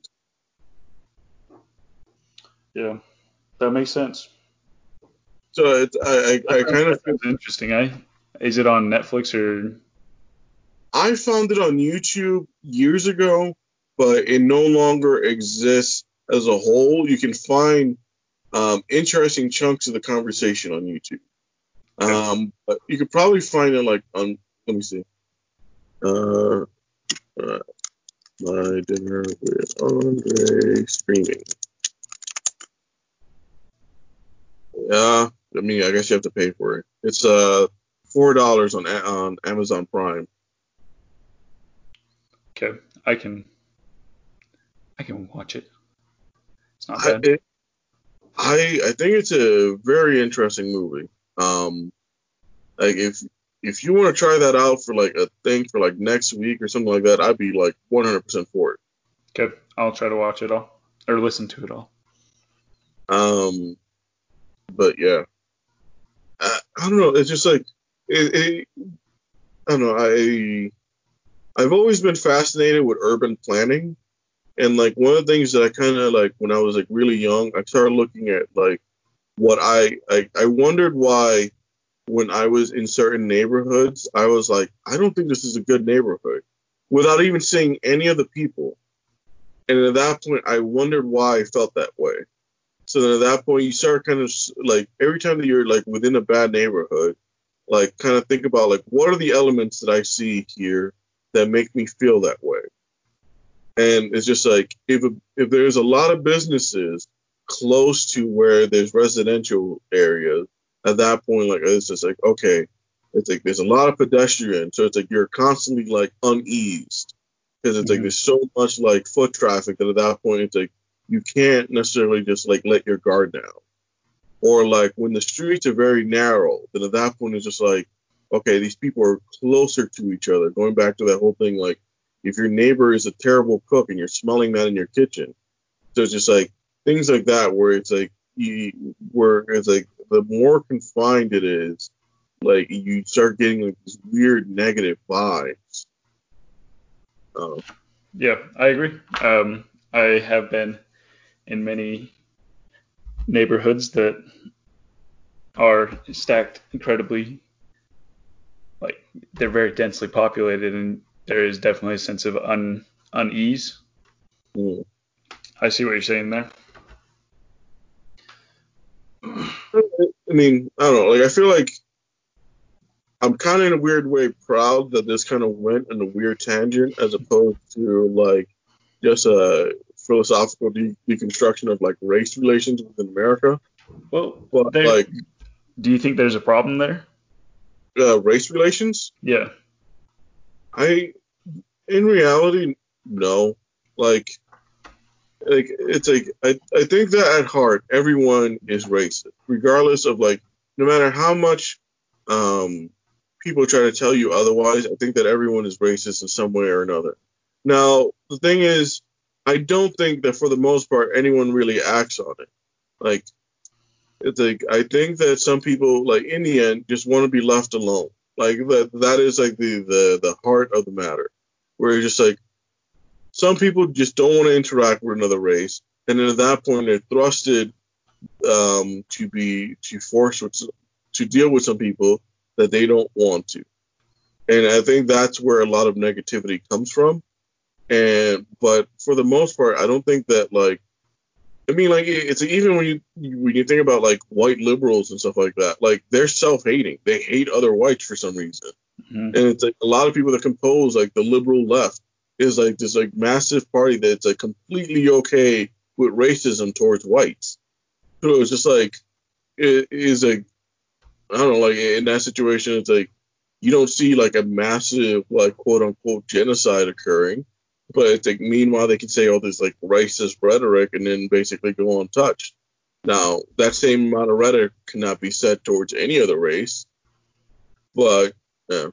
Yeah, that makes sense. So it's I I, I kind of feel interesting. I is it on Netflix or? I found it on YouTube years ago, but it no longer exists as a whole. You can find um, interesting chunks of the conversation on YouTube. Um, but you could probably find it like on. Let me see. Uh, uh my dinner with Andre streaming. Yeah, I mean, I guess you have to pay for it. It's uh four dollars on on Amazon Prime. Okay, I can I can watch it. It's not bad. I, it, I I think it's a very interesting movie. Um, like if if you want to try that out for like a thing for like next week or something like that, I'd be like 100% for it. Okay, I'll try to watch it all or listen to it all. Um, but yeah, I, I don't know. It's just like it, it, I don't know. I I've always been fascinated with urban planning, and like one of the things that I kind of like when I was like really young, I started looking at like what I I, I wondered why when I was in certain neighborhoods, I was like, I don't think this is a good neighborhood without even seeing any of the people. And at that point, I wondered why I felt that way. So then at that point, you start kind of like every time that you're like within a bad neighborhood, like kind of think about like what are the elements that I see here that make me feel that way. And it's just like if if there's a lot of businesses close to where there's residential areas, at that point, like it's just like okay, it's like there's a lot of pedestrians, so it's like you're constantly like uneased because it's mm-hmm. like there's so much like foot traffic that at that point it's like you can't necessarily just like let your guard down. Or like when the streets are very narrow, then at that point it's just like okay, these people are closer to each other. Going back to that whole thing, like if your neighbor is a terrible cook and you're smelling that in your kitchen, so it's just like things like that where it's like you where it's like the more confined it is, like you start getting like these weird negative vibes. Um, yeah, I agree. Um, I have been in many neighborhoods that are stacked incredibly like they're very densely populated and there is definitely a sense of un unease. Mm. I see what you're saying there. I mean, I don't know. Like, I feel like I'm kind of in a weird way proud that this kind of went in a weird tangent as opposed to like just a philosophical de- deconstruction of like race relations within America. Well, but there, like, do you think there's a problem there? Uh, race relations? Yeah. I, in reality, no. Like, like it's like I, I think that at heart everyone is racist regardless of like no matter how much um people try to tell you otherwise i think that everyone is racist in some way or another now the thing is i don't think that for the most part anyone really acts on it. Like it's like i think that some people like in the end just want to be left alone. Like that that is like the the the heart of the matter. Where you're just like some people just don't want to interact with another race, and then at that point they're thrusted um, to be to force with, to deal with some people that they don't want to, and I think that's where a lot of negativity comes from. And but for the most part, I don't think that like I mean, like it's even when you when you think about like white liberals and stuff like that, like they're self-hating. They hate other whites for some reason, mm-hmm. and it's like a lot of people that compose like the liberal left is like this like massive party that's like completely okay with racism towards whites. So it's just like it is like I don't know, like in that situation, it's like you don't see like a massive like quote unquote genocide occurring, but it's like meanwhile they can say all this like racist rhetoric and then basically go untouched. Now, that same amount of rhetoric cannot be said towards any other race, but yeah.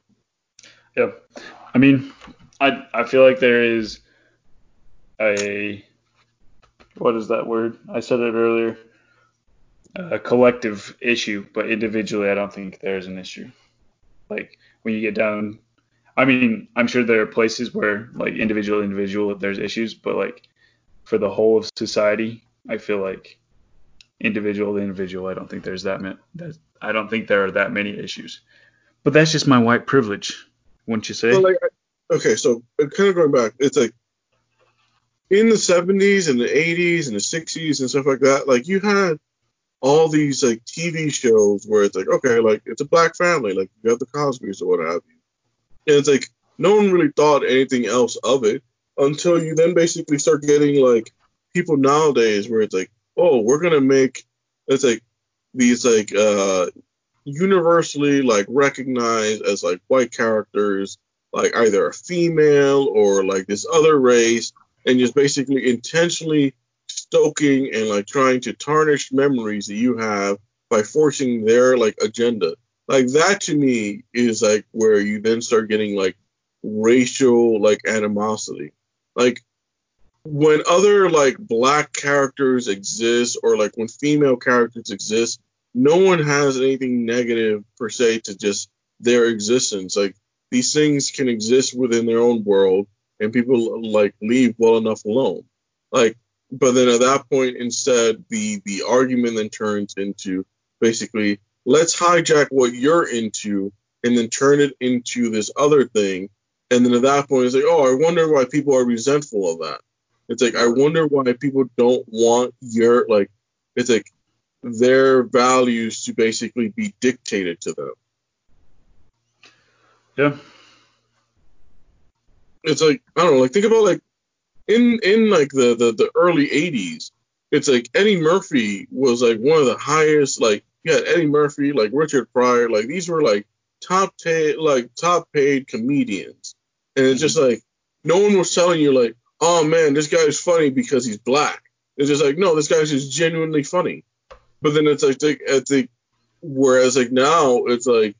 Yeah. I mean, I I feel like there is a what is that word? I said it earlier. A collective issue, but individually, I don't think there's an issue. Like when you get down, I mean, I'm sure there are places where like individual individual there's issues, but like for the whole of society, I feel like individual individual, I don't think there's that many. I don't think there are that many issues. But that's just my white privilege, wouldn't you say? Well, like, okay, so uh, kind of going back, it's like in the 70s and the 80s and the 60s and stuff like that, like you had all these like TV shows where it's like, okay, like it's a black family, like you have the Cosby's or what have you. And it's like no one really thought anything else of it until you then basically start getting like people nowadays where it's like, oh, we're gonna make it's like these like uh universally like recognized as like white characters, like either a female or like this other race, and just basically intentionally stoking and like trying to tarnish memories that you have by forcing their like agenda. Like that to me is like where you then start getting like racial like animosity. Like when other like black characters exist or like when female characters exist, no one has anything negative per se to just their existence. Like these things can exist within their own world and people like leave well enough alone. Like but then at that point instead the the argument then turns into basically let's hijack what you're into and then turn it into this other thing. And then at that point it's like, oh, I wonder why people are resentful of that. It's like I wonder why people don't want your like it's like their values to basically be dictated to them. Yeah. It's like I don't know, like think about like in in like the the, the early 80s, it's like Eddie Murphy was like one of the highest like you had Eddie Murphy, like Richard Pryor, like these were like top paid like top paid comedians. And it's just mm-hmm. like no one was telling you like oh man, this guy is funny because he's black. It's just like, no, this guy's just genuinely funny. But then it's like, I think, whereas like now it's like,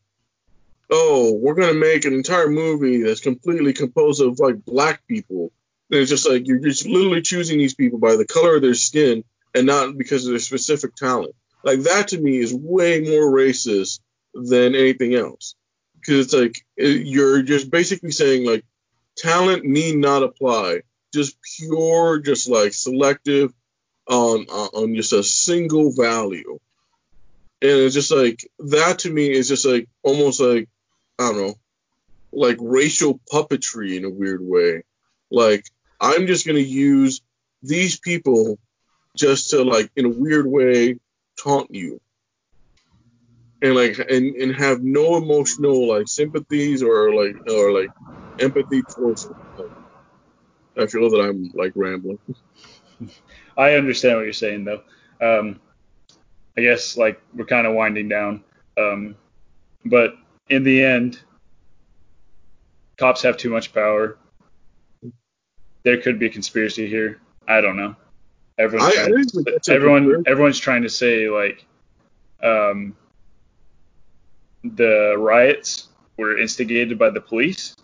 oh, we're gonna make an entire movie that's completely composed of like black people. And it's just like you're just literally choosing these people by the color of their skin and not because of their specific talent. Like that to me is way more racist than anything else. Because it's like you're just basically saying like talent need not apply just pure, just like selective on on just a single value. And it's just like that to me is just like almost like I don't know, like racial puppetry in a weird way. Like I'm just gonna use these people just to like in a weird way taunt you. And like and, and have no emotional like sympathies or like or like empathy towards them. I feel that I'm like rambling. [LAUGHS] I understand what you're saying though. Um, I guess like we're kind of winding down. Um, but in the end, cops have too much power. There could be a conspiracy here. I don't know. Everyone's I, trying, to, everyone everyone's trying to say like um, the riots were instigated by the police.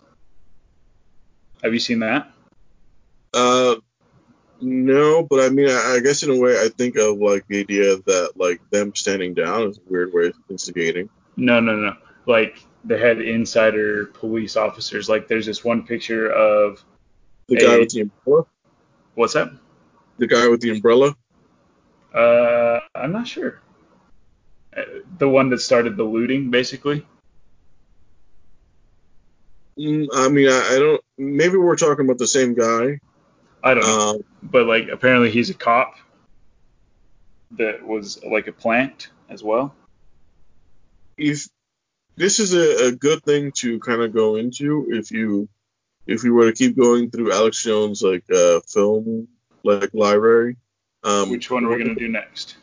Have you seen that? Uh, no, but I mean, I, I, guess in a way, I think of like the idea that like them standing down is a weird way of instigating. No, no, no. Like they had insider police officers. Like there's this one picture of the guy a, with the umbrella. What's that? The guy with the umbrella. Uh, I'm not sure. Uh, the one that started the looting, basically. Mm, I mean, I, I don't. Maybe we're talking about the same guy. I don't know. Um, but like apparently he's a cop that was like a plant as well. If this is a, a good thing to kind of go into if you if you were to keep going through Alex Jones like uh, film like library. Um, Which one are we gonna do next?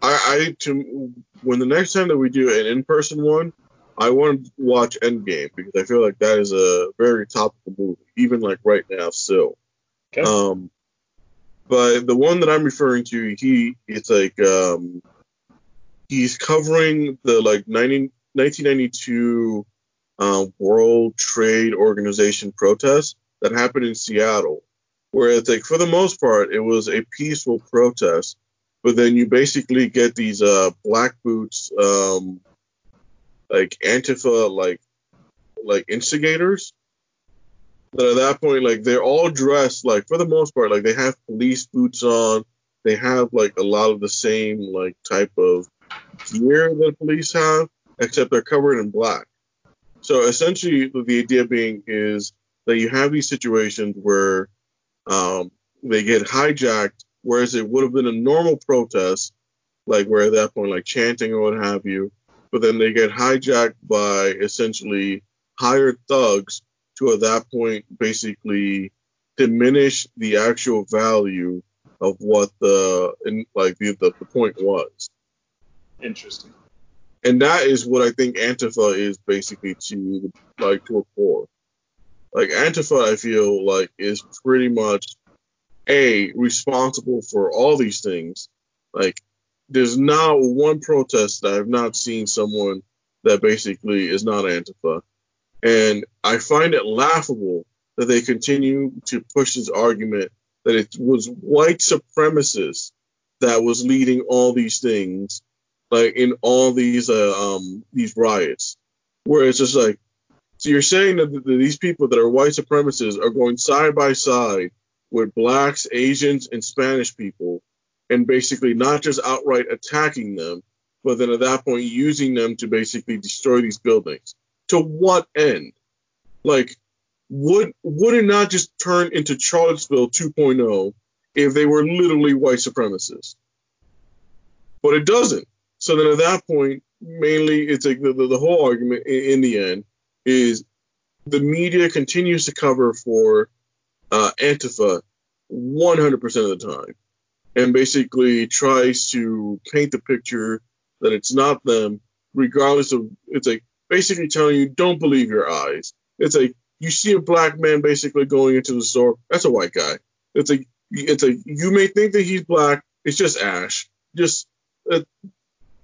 I, I to when the next time that we do an in-person one, I want to watch Endgame because I feel like that is a very topical movie, even like right now still. Okay. Um, but the one that I'm referring to, he it's like um, he's covering the like 90, 1992 um, World Trade Organization protest that happened in Seattle, where it's like for the most part it was a peaceful protest, but then you basically get these uh, black boots, um, like Antifa, like like instigators. That at that point, like they're all dressed like for the most part, like they have police boots on. They have like a lot of the same like type of gear that police have, except they're covered in black. So essentially, the idea being is that you have these situations where um, they get hijacked, whereas it would have been a normal protest, like where at that point, like chanting or what have you, but then they get hijacked by essentially hired thugs to at that point basically diminish the actual value of what the like the, the, the point was. Interesting. And that is what I think Antifa is basically to like to a core. Like Antifa, I feel like is pretty much a responsible for all these things. Like there's not one protest that I've not seen someone that basically is not Antifa. And I find it laughable that they continue to push this argument that it was white supremacists that was leading all these things like in all these uh, um these riots, where it's just like, so you're saying that, that these people that are white supremacists are going side by side with blacks, Asians, and Spanish people, and basically not just outright attacking them, but then at that point using them to basically destroy these buildings. To what end? Like, would would it not just turn into Charlottesville 2.0 if they were literally white supremacists? But it doesn't. So then at that point, mainly it's like the, the, the whole argument in, in, the end is the media continues to cover for uh, Antifa 100% of the time and basically tries to paint the picture that it's not them, regardless of it's like basically telling you don't believe your eyes. It's like you see a black man basically going into the store, that's a white guy. It's like it's like you may think that he's black, it's just ash. Just uh,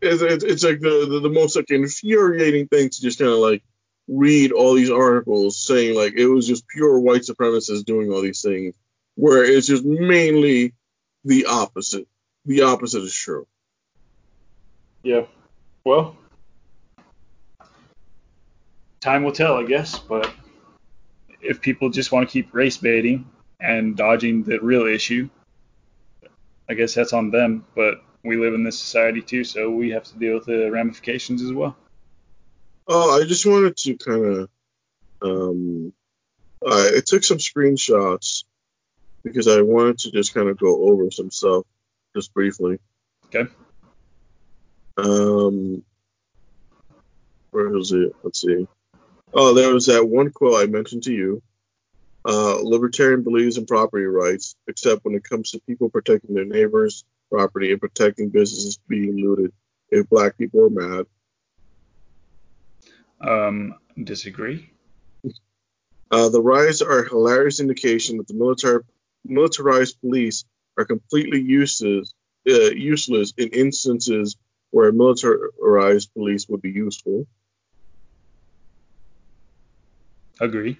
it's, it's like the, the, the most like infuriating thing to just kind of like read all these articles saying like it was just pure white supremacists doing all these things, where it's just mainly the opposite. The opposite is true. Yeah. Well, time will tell, I guess. But if people just want to keep race baiting and dodging the real issue, I guess that's on them. But we live in this society too, so we have to deal with the ramifications as well. Oh, I just wanted to kind of, um, I, took some screenshots because I wanted to just kind of go over some stuff just briefly. Okay. Um, where was it? Let's see. Oh, there was that one quote I mentioned to you. Uh, libertarian believes in property rights, except when it comes to people protecting their neighbors, property and protecting businesses being looted if black people are mad. Um, disagree. Uh, the riots are a hilarious indication that the military, militarized police are completely useless, uh, useless in instances where militarized police would be useful. Agree.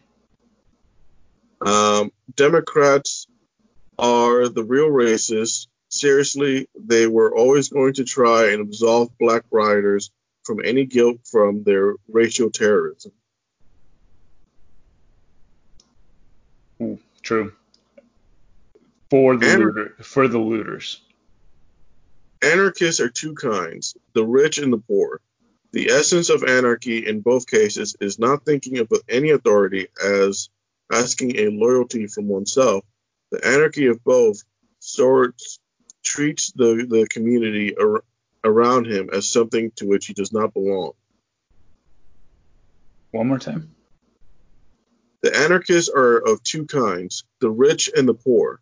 Um, Democrats are the real racists seriously, they were always going to try and absolve black rioters from any guilt from their racial terrorism. true. For the Anar- looter, for the looters. Anarchists are two kinds: the rich and the poor. The essence of anarchy in both cases is not thinking of any authority as asking a loyalty from oneself. The anarchy of both sorts treats the, the community ar- around him as something to which he does not belong. One more time. The anarchists are of two kinds the rich and the poor.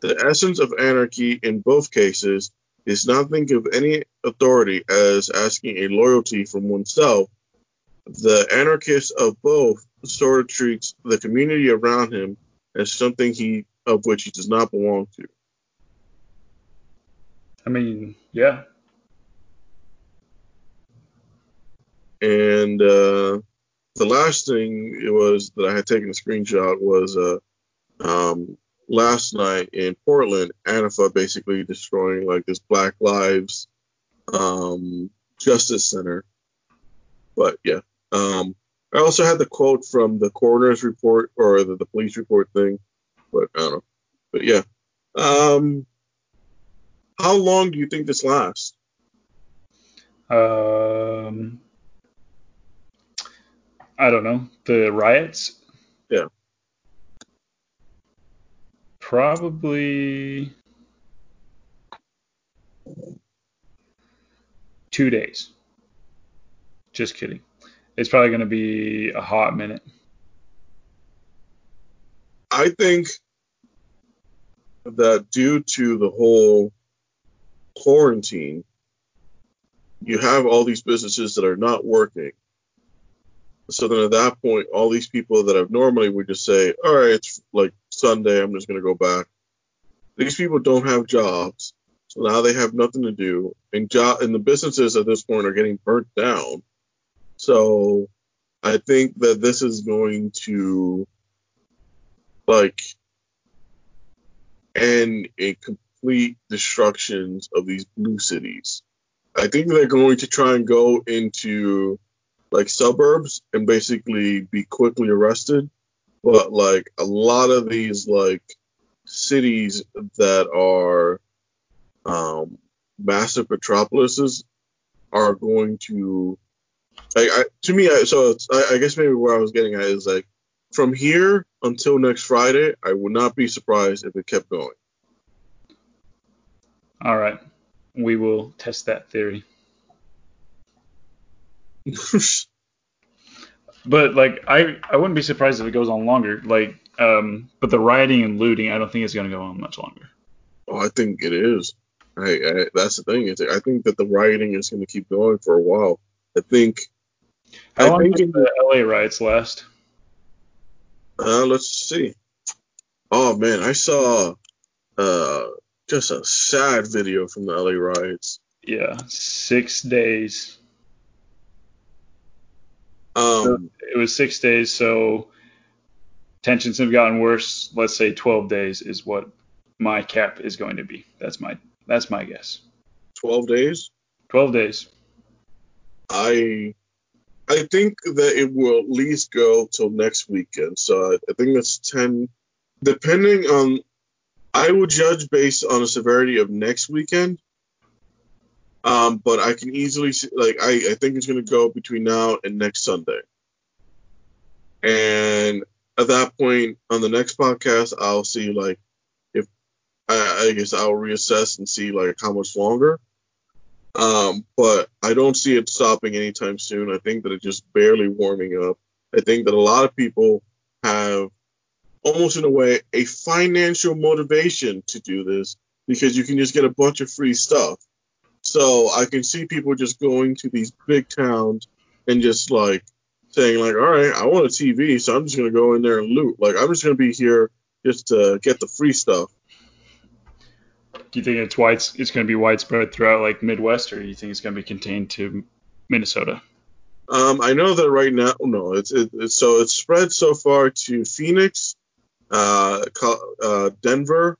The essence of anarchy in both cases is not think of any authority as asking a loyalty from oneself. The anarchist of both sort of treats the community around him as something he of which he does not belong to. I mean, yeah. And uh, the last thing it was that I had taken a screenshot was uh, um, last night in Portland, Antifa basically destroying like this Black Lives um, Justice Center. But yeah, um, I also had the quote from the coroner's report or the, the police report thing, but I don't know. But yeah, um, how long do you think this lasts? Um, I don't know. The riots? Yeah. Probably two days. Just kidding. It's probably going to be a hot minute. I think that due to the whole quarantine, you have all these businesses that are not working. So then at that point, all these people that have normally would just say, all right, it's like Sunday, I'm just going to go back. These people don't have jobs. So now they have nothing to do. And, job, and the businesses at this point are getting burnt down. So I think that this is going to like end a complete destructions of these blue cities. I think they're going to try and go into like suburbs and basically be quickly arrested. But like a lot of these like cities that are um, massive metropolises are going to like I, to me, I, so I, I, guess maybe where I was getting at is like from here until next Friday, I would not be surprised if it kept going. All right, we will test that theory. [LAUGHS] but like, I I wouldn't be surprised if it goes on longer. Like, um, but the rioting and looting, I don't think it's going to go on much longer. Oh, I think it is. I, I that's the thing. Is I think that the rioting is going to keep going for a while. I think how I long think did the LA riots last? Uh, let's see. Oh man, I saw uh just a sad video from the LA riots. Yeah, six days. Um, it was six days, so tensions have gotten worse. Let's say 12 days is what my cap is going to be. That's my that's my guess. 12 days. 12 days. I I think that it will at least go till next weekend. So I, I think that's 10. Depending on, I would judge based on the severity of next weekend. Um, but I can easily see, like, I, I think it's going to go between now and next Sunday. And at that point, on the next podcast, I'll see, like, if I, I guess I'll reassess and see, like, how much longer. Um, but I don't see it stopping anytime soon. I think that it's just barely warming up. I think that a lot of people have almost in a way a financial motivation to do this because you can just get a bunch of free stuff. So I can see people just going to these big towns and just like saying like, all right, I want a TV, so I'm just gonna go in there and loot. Like I'm just gonna be here just to get the free stuff do you think it's wide, it's going to be widespread throughout like Midwest, or do you think it's going to be contained to Minnesota? Um, I know that right now, no, it's, it, it's so it's spread so far to Phoenix, uh, uh, Denver.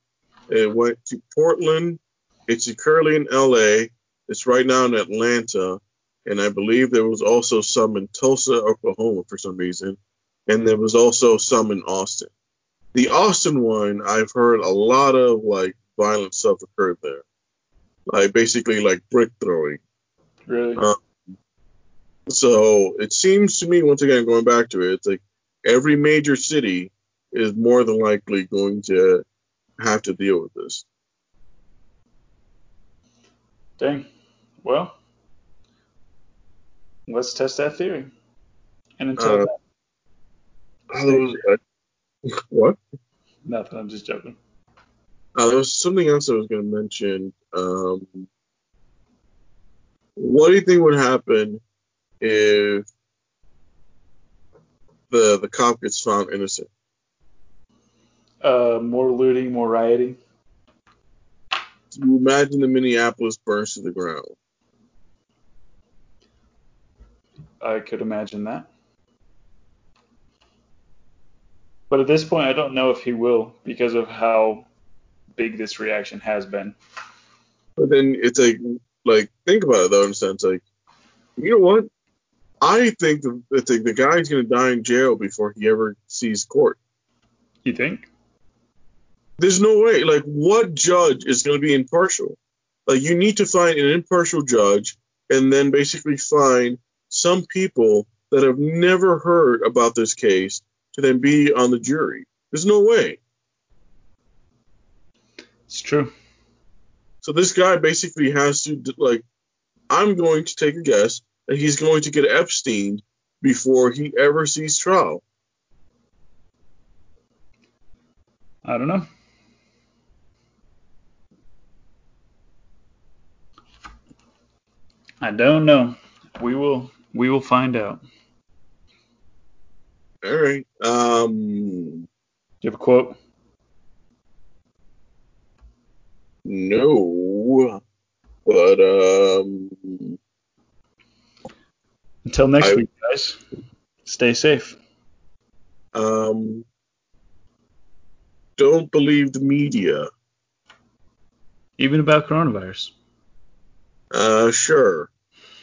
It went to Portland. It's currently in LA. It's right now in Atlanta, and I believe there was also some in Tulsa, Oklahoma, for some reason, and there was also some in Austin. The Austin one, I've heard a lot of like violent stuff occurred there. Like basically like brick throwing. Really? Uh, so it seems to me, once again, going back to it, it's like every major city is more than likely going to have to deal with this. Dang. Well, let's test that theory. And until uh, then. Uh, [LAUGHS] what? Nothing. I'm just joking. Uh, there was something else I was going to mention. Um, what do you think would happen if the the cop gets found innocent? Uh, more looting, more rioting. You imagine the Minneapolis burns to the ground. I could imagine that. But at this point, I don't know if he will because of how big this reaction has been. But then it's like, like think about it though, in a sense, like, you know what? I think the, like the guy's gonna die in jail before he ever sees court. You think? There's no way. Like, what judge is gonna be impartial? Like, you need to find an impartial judge, and then basically find some people that have never heard about this case to then be on the jury. There's no way. It's true. So this guy basically has to like, I'm going to take a guess that he's going to get Epstein before he ever sees trial. I don't know. I don't know. We will we will find out. All right. Um. Do you have a quote? No. But um. Until next I, week, guys. Stay safe. Um. Don't believe the media. Even about coronavirus. Uh, sure.